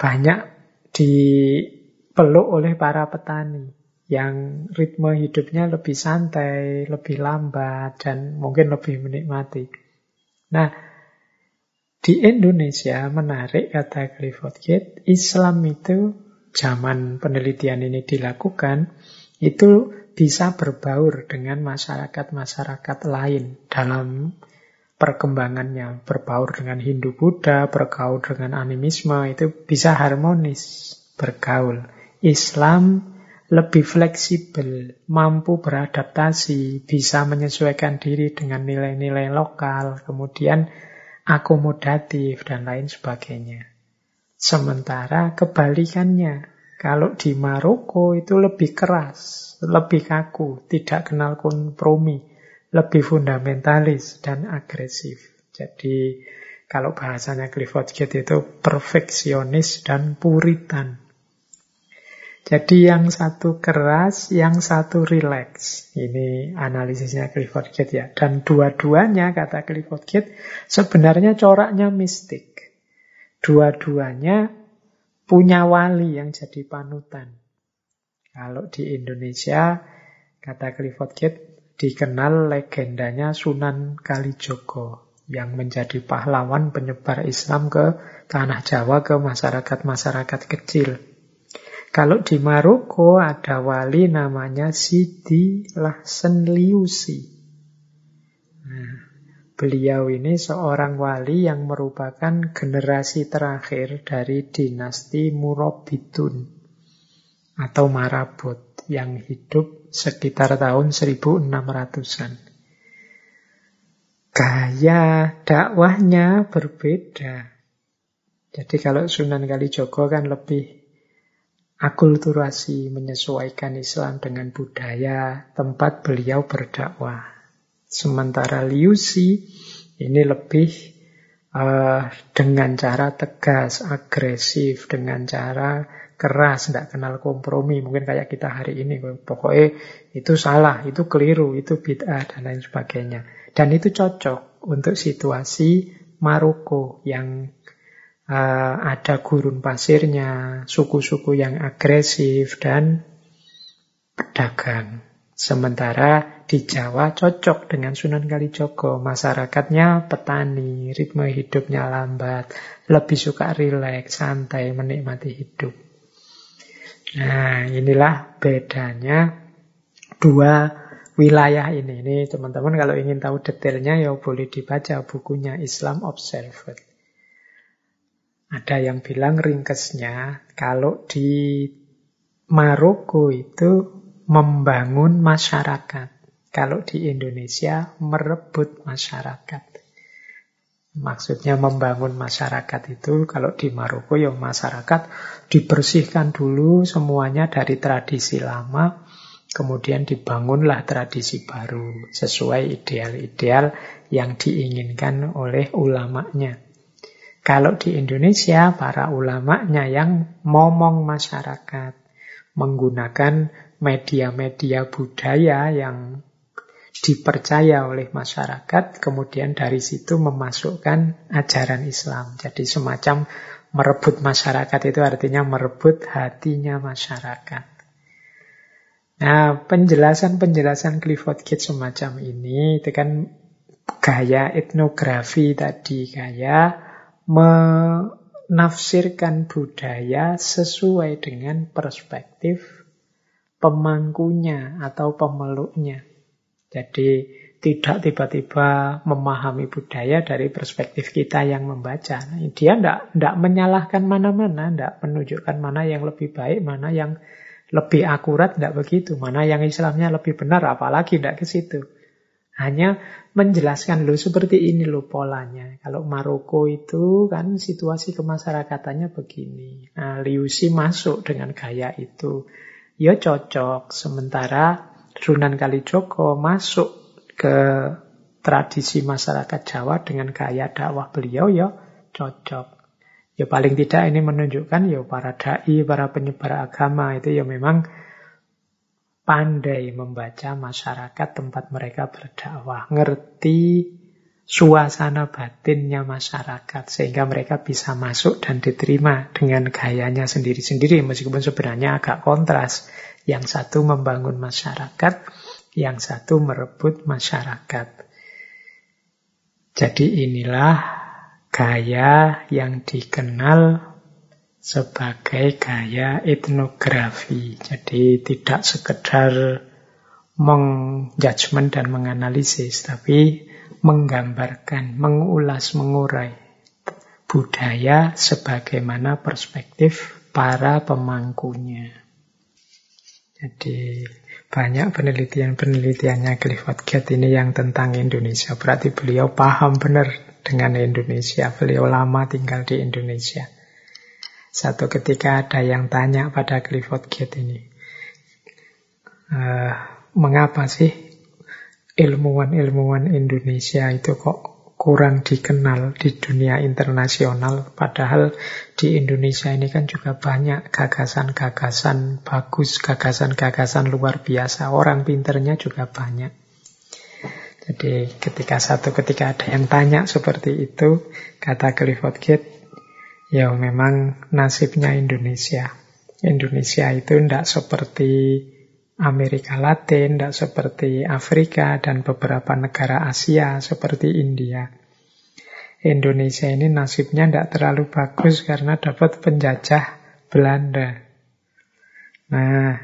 banyak dipeluk oleh para petani yang ritme hidupnya lebih santai, lebih lambat, dan mungkin lebih menikmati. Nah, di Indonesia menarik kata Clifford Gate, Islam itu zaman penelitian ini dilakukan, itu bisa berbaur dengan masyarakat-masyarakat lain dalam perkembangannya. Berbaur dengan Hindu-Buddha, bergaul dengan animisme, itu bisa harmonis bergaul. Islam lebih fleksibel, mampu beradaptasi, bisa menyesuaikan diri dengan nilai-nilai lokal, kemudian akomodatif, dan lain sebagainya. Sementara kebalikannya, kalau di Maroko itu lebih keras, lebih kaku, tidak kenal kompromi, lebih fundamentalis dan agresif. Jadi kalau bahasanya Clifford Gate itu perfeksionis dan puritan. Jadi yang satu keras, yang satu rileks. Ini analisisnya Clifford Gate ya. Dan dua-duanya, kata Clifford Gate, sebenarnya coraknya mistik. Dua-duanya punya wali yang jadi panutan. Kalau di Indonesia, kata Clifford Gate, dikenal legendanya Sunan Kalijogo yang menjadi pahlawan penyebar Islam ke tanah Jawa, ke masyarakat-masyarakat kecil. Kalau di Maroko ada wali namanya Sidi Lahsen Liusi. Beliau ini seorang wali yang merupakan generasi terakhir dari dinasti Murabitun atau Marabot yang hidup sekitar tahun 1600-an. Gaya dakwahnya berbeda. Jadi kalau Sunan Kalijogo kan lebih akulturasi, menyesuaikan Islam dengan budaya tempat beliau berdakwah. Sementara Liu Xi ini lebih uh, dengan cara tegas, agresif, dengan cara keras, tidak kenal kompromi. Mungkin kayak kita hari ini, pokoknya itu salah, itu keliru, itu bid'ah, dan lain sebagainya. Dan itu cocok untuk situasi Maroko yang uh, ada gurun pasirnya, suku-suku yang agresif dan pedagang. Sementara di Jawa cocok dengan Sunan Kalijogo. Masyarakatnya petani, ritme hidupnya lambat, lebih suka rileks, santai, menikmati hidup. Nah, inilah bedanya dua wilayah ini. Ini teman-teman kalau ingin tahu detailnya ya boleh dibaca bukunya Islam Observer. Ada yang bilang ringkesnya kalau di Maroko itu membangun masyarakat. Kalau di Indonesia merebut masyarakat. Maksudnya membangun masyarakat itu kalau di Maroko ya masyarakat dibersihkan dulu semuanya dari tradisi lama kemudian dibangunlah tradisi baru sesuai ideal-ideal yang diinginkan oleh ulamanya. Kalau di Indonesia para ulamanya yang momong masyarakat menggunakan media-media budaya yang dipercaya oleh masyarakat, kemudian dari situ memasukkan ajaran Islam. Jadi semacam merebut masyarakat itu artinya merebut hatinya masyarakat. Nah, penjelasan-penjelasan Clifford Gates semacam ini itu kan gaya etnografi tadi, gaya menafsirkan budaya sesuai dengan perspektif pemangkunya atau pemeluknya. Jadi tidak tiba-tiba memahami budaya dari perspektif kita yang membaca. Nah, dia tidak menyalahkan mana-mana, tidak menunjukkan mana yang lebih baik, mana yang lebih akurat, tidak begitu. Mana yang Islamnya lebih benar, apalagi tidak ke situ. Hanya menjelaskan lo seperti ini lo polanya. Kalau Maroko itu kan situasi kemasyarakatannya begini. Nah, Liusi masuk dengan gaya itu ya cocok. Sementara Sunan Kalijogo masuk ke tradisi masyarakat Jawa dengan gaya dakwah beliau ya cocok. Ya paling tidak ini menunjukkan ya para dai, para penyebar agama itu ya memang pandai membaca masyarakat tempat mereka berdakwah, ngerti suasana batinnya masyarakat sehingga mereka bisa masuk dan diterima dengan gayanya sendiri-sendiri. Meskipun sebenarnya agak kontras yang satu membangun masyarakat yang satu merebut masyarakat. Jadi inilah gaya yang dikenal sebagai gaya etnografi. Jadi tidak sekedar mengjudgment dan menganalisis tapi menggambarkan, mengulas, mengurai budaya sebagaimana perspektif para pemangkunya. Jadi banyak penelitian-penelitiannya Clifford Gate ini yang tentang Indonesia. Berarti beliau paham benar dengan Indonesia. Beliau lama tinggal di Indonesia. Satu ketika ada yang tanya pada Clifford Gate ini, uh, mengapa sih ilmuwan-ilmuwan Indonesia itu kok kurang dikenal di dunia internasional. Padahal di Indonesia ini kan juga banyak gagasan-gagasan bagus, gagasan-gagasan luar biasa. Orang pinternya juga banyak. Jadi ketika satu ketika ada yang tanya seperti itu, kata Clifford Gate, ya memang nasibnya Indonesia. Indonesia itu tidak seperti Amerika Latin, tidak seperti Afrika dan beberapa negara Asia seperti India. Indonesia ini nasibnya tidak terlalu bagus karena dapat penjajah Belanda. Nah,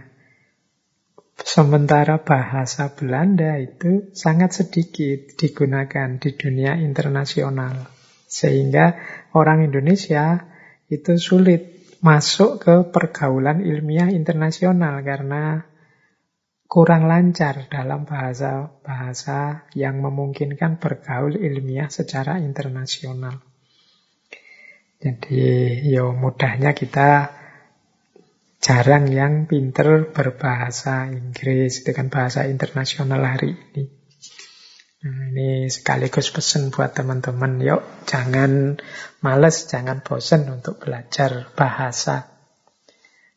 sementara bahasa Belanda itu sangat sedikit digunakan di dunia internasional. Sehingga orang Indonesia itu sulit masuk ke pergaulan ilmiah internasional karena kurang lancar dalam bahasa-bahasa yang memungkinkan bergaul ilmiah secara internasional. Jadi, yo mudahnya kita jarang yang pinter berbahasa Inggris, kan bahasa internasional hari ini. Nah, ini sekaligus pesan buat teman-teman, yuk jangan males, jangan bosan untuk belajar bahasa.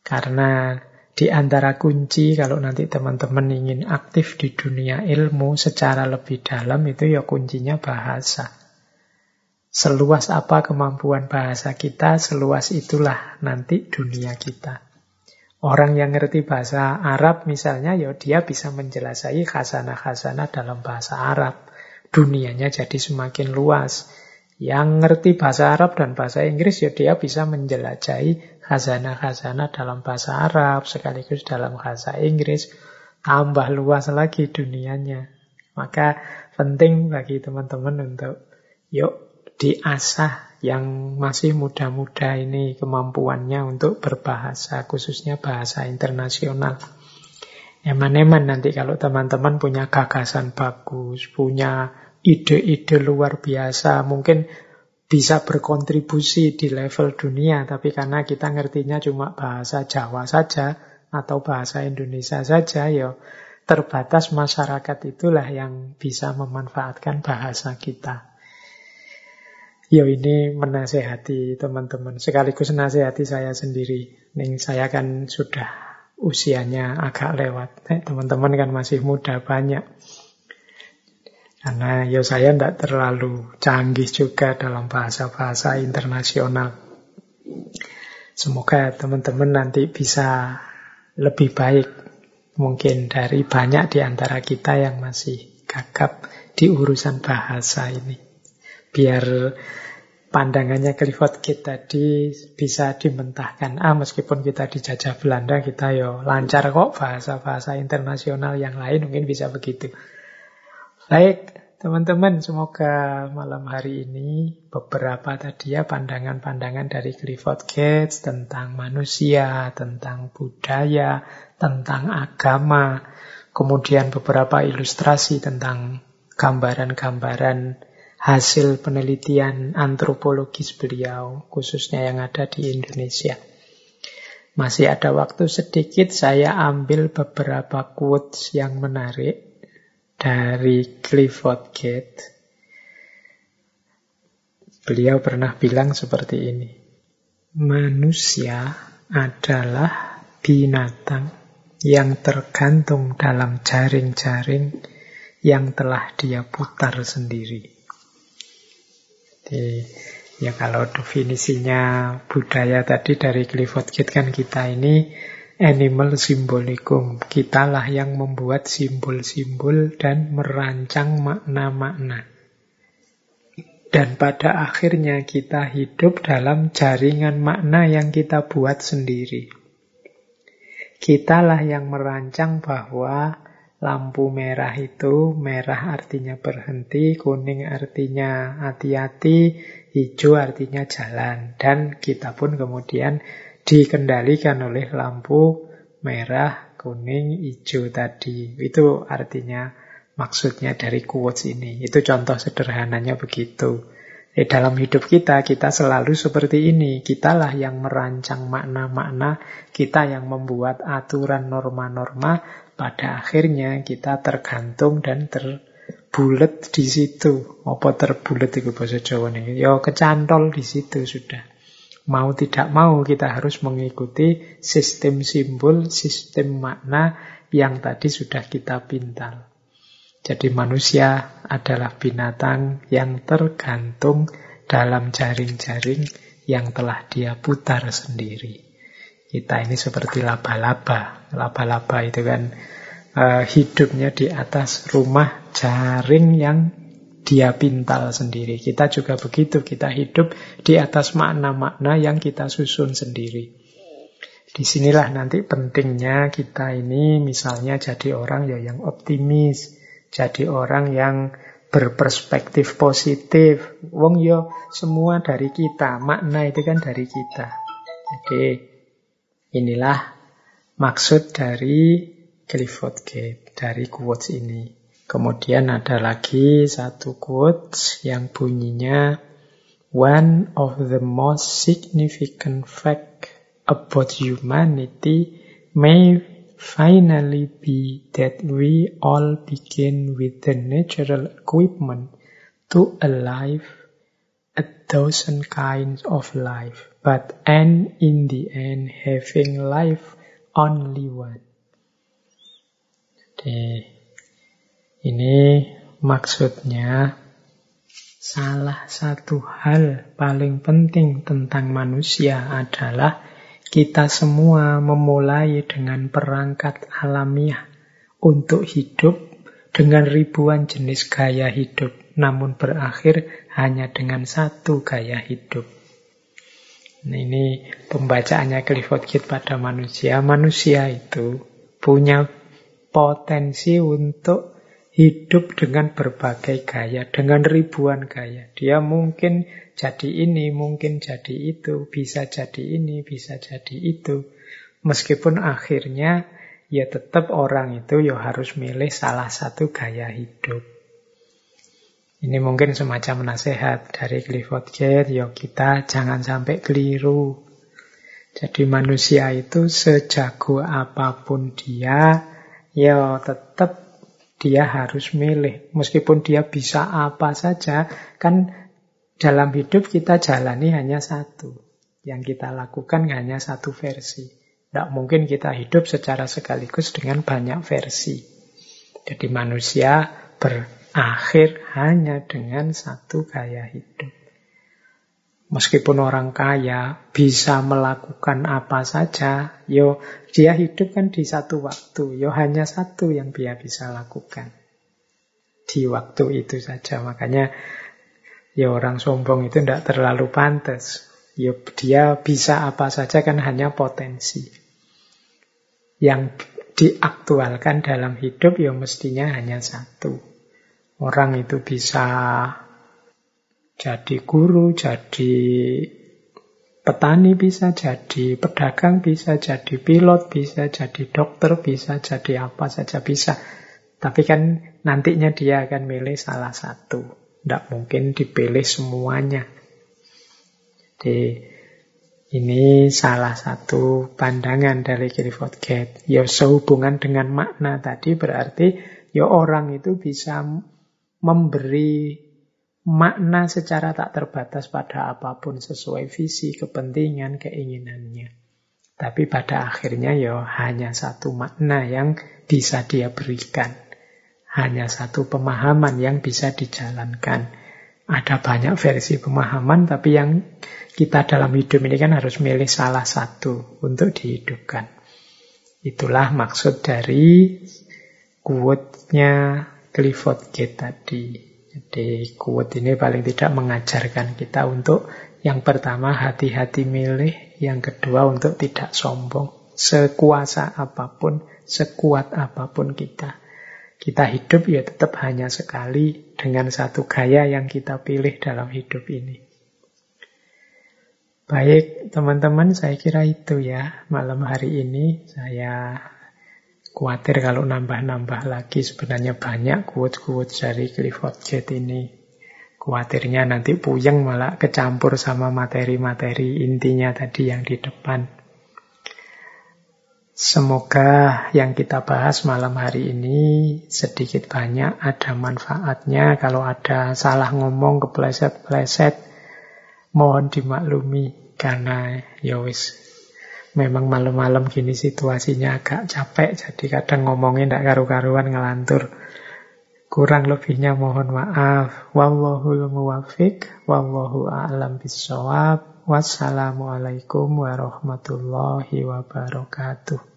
Karena di antara kunci kalau nanti teman-teman ingin aktif di dunia ilmu secara lebih dalam itu ya kuncinya bahasa. Seluas apa kemampuan bahasa kita, seluas itulah nanti dunia kita. Orang yang ngerti bahasa Arab misalnya, ya dia bisa menjelasai khasanah-khasanah dalam bahasa Arab. Dunianya jadi semakin luas. Yang ngerti bahasa Arab dan bahasa Inggris, ya dia bisa menjelajahi khazanah-khazanah dalam bahasa Arab, sekaligus dalam bahasa Inggris. Tambah luas lagi dunianya. Maka penting bagi teman-teman untuk yuk diasah yang masih muda-muda ini kemampuannya untuk berbahasa, khususnya bahasa internasional. Eman-eman nanti kalau teman-teman punya gagasan bagus, punya ide-ide luar biasa, mungkin bisa berkontribusi di level dunia, tapi karena kita ngertinya cuma bahasa Jawa saja atau bahasa Indonesia saja, ya terbatas masyarakat itulah yang bisa memanfaatkan bahasa kita. Ya ini menasehati teman-teman, sekaligus menasehati saya sendiri. Nih saya kan sudah usianya agak lewat. teman-teman kan masih muda banyak. Karena ya saya tidak terlalu canggih juga dalam bahasa-bahasa internasional. Semoga teman-teman nanti bisa lebih baik mungkin dari banyak di antara kita yang masih gagap di urusan bahasa ini biar pandangannya Clifford Gate tadi bisa dimentahkan. Ah, meskipun kita dijajah Belanda, kita yo lancar kok bahasa-bahasa internasional yang lain mungkin bisa begitu. Baik, teman-teman, semoga malam hari ini beberapa tadi ya pandangan-pandangan dari Clifford Gates tentang manusia, tentang budaya, tentang agama, kemudian beberapa ilustrasi tentang gambaran-gambaran hasil penelitian antropologis beliau, khususnya yang ada di Indonesia. Masih ada waktu sedikit, saya ambil beberapa quotes yang menarik dari Clifford Gate. Beliau pernah bilang seperti ini, manusia adalah binatang yang tergantung dalam jaring-jaring yang telah dia putar sendiri. Jadi ya kalau definisinya budaya tadi dari Clifford Gate kan kita ini animal symbolikum. Kitalah yang membuat simbol-simbol dan merancang makna-makna. Dan pada akhirnya kita hidup dalam jaringan makna yang kita buat sendiri. Kitalah yang merancang bahwa Lampu merah itu, merah artinya berhenti, kuning artinya hati-hati, hijau artinya jalan. Dan kita pun kemudian dikendalikan oleh lampu merah, kuning, hijau tadi. Itu artinya maksudnya dari quotes ini. Itu contoh sederhananya begitu. Eh, dalam hidup kita, kita selalu seperti ini. Kitalah yang merancang makna-makna, kita yang membuat aturan norma-norma, pada akhirnya kita tergantung dan terbulet di situ. Apa terbulet itu bahasa Jawa nih? Ya kecantol di situ sudah. Mau tidak mau kita harus mengikuti sistem simbol, sistem makna yang tadi sudah kita pintal. Jadi manusia adalah binatang yang tergantung dalam jaring-jaring yang telah dia putar sendiri. Kita ini seperti laba-laba. Laba-laba itu kan uh, hidupnya di atas rumah jaring yang dia pintal sendiri. Kita juga begitu, kita hidup di atas makna-makna yang kita susun sendiri. Di sinilah nanti pentingnya kita ini misalnya jadi orang ya yang optimis, jadi orang yang berperspektif positif. Wong yo ya semua dari kita, makna itu kan dari kita. Jadi Inilah maksud dari Clifford Gate, dari quotes ini. Kemudian ada lagi satu quotes yang bunyinya One of the most significant fact about humanity may finally be that we all begin with the natural equipment to alive a thousand kinds of life, but end in the end having life only one. Jadi, ini maksudnya salah satu hal paling penting tentang manusia adalah kita semua memulai dengan perangkat alamiah untuk hidup dengan ribuan jenis gaya hidup, namun berakhir hanya dengan satu gaya hidup. Nah, ini pembacaannya Clifford Gate pada manusia. Manusia itu punya potensi untuk hidup dengan berbagai gaya, dengan ribuan gaya. Dia mungkin jadi ini, mungkin jadi itu, bisa jadi ini, bisa jadi itu. Meskipun akhirnya ya tetap orang itu ya harus milih salah satu gaya hidup. Ini mungkin semacam nasihat dari Clifford Gate, ya kita jangan sampai keliru. Jadi manusia itu sejago apa pun dia, ya tetap dia harus milih. Meskipun dia bisa apa saja, kan dalam hidup kita jalani hanya satu. Yang kita lakukan hanya satu versi. Tidak mungkin kita hidup secara sekaligus dengan banyak versi. Jadi manusia berakhir hanya dengan satu gaya hidup. Meskipun orang kaya bisa melakukan apa saja, yo dia hidup kan di satu waktu, yo hanya satu yang dia bisa lakukan. Di waktu itu saja. Makanya Ya orang sombong itu tidak terlalu pantas. Ya dia bisa apa saja kan hanya potensi. Yang diaktualkan dalam hidup ya mestinya hanya satu. Orang itu bisa jadi guru, jadi petani bisa jadi pedagang, bisa jadi pilot, bisa jadi dokter, bisa jadi apa saja bisa. Tapi kan nantinya dia akan milih salah satu. Tidak mungkin dipilih semuanya. Jadi ini salah satu pandangan dari Clifford Gate. Ya sehubungan dengan makna tadi berarti ya orang itu bisa memberi makna secara tak terbatas pada apa pun sesuai visi, kepentingan, keinginannya. Tapi pada akhirnya ya hanya satu makna yang bisa dia berikan. Hanya satu pemahaman yang bisa dijalankan. Ada banyak versi pemahaman, tapi yang kita dalam hidup ini kan harus milih salah satu untuk dihidupkan. Itulah maksud dari quote-nya Clifford Gate tadi. Jadi quote ini paling tidak mengajarkan kita untuk yang pertama hati-hati milih, yang kedua untuk tidak sombong. Sekuasa apa pun, sekuat apa pun kita. Kita hidup ya tetap hanya sekali dengan satu gaya yang kita pilih dalam hidup ini. Baik, teman-teman, saya kira itu ya malam hari ini. Saya khawatir kalau nambah-nambah lagi sebenarnya banyak quote-quote dari Clifford Gate ini. Khawatirnya nanti puyeng malah kecampur sama materi-materi intinya tadi yang di depan. Semoga yang kita bahas malam hari ini sedikit banyak ada manfaatnya. Kalau ada salah ngomong kepleset-pleset, mohon dimaklumi karena ya wis memang malam-malam gini situasinya agak capek jadi kadang ngomongnya tidak karu-karuan ngelantur. Kurang lebihnya mohon maaf. Wallahul muwafiq, wallahu a'lam bisawab. Wassalamualaikum warahmatullahi wabarakatuh.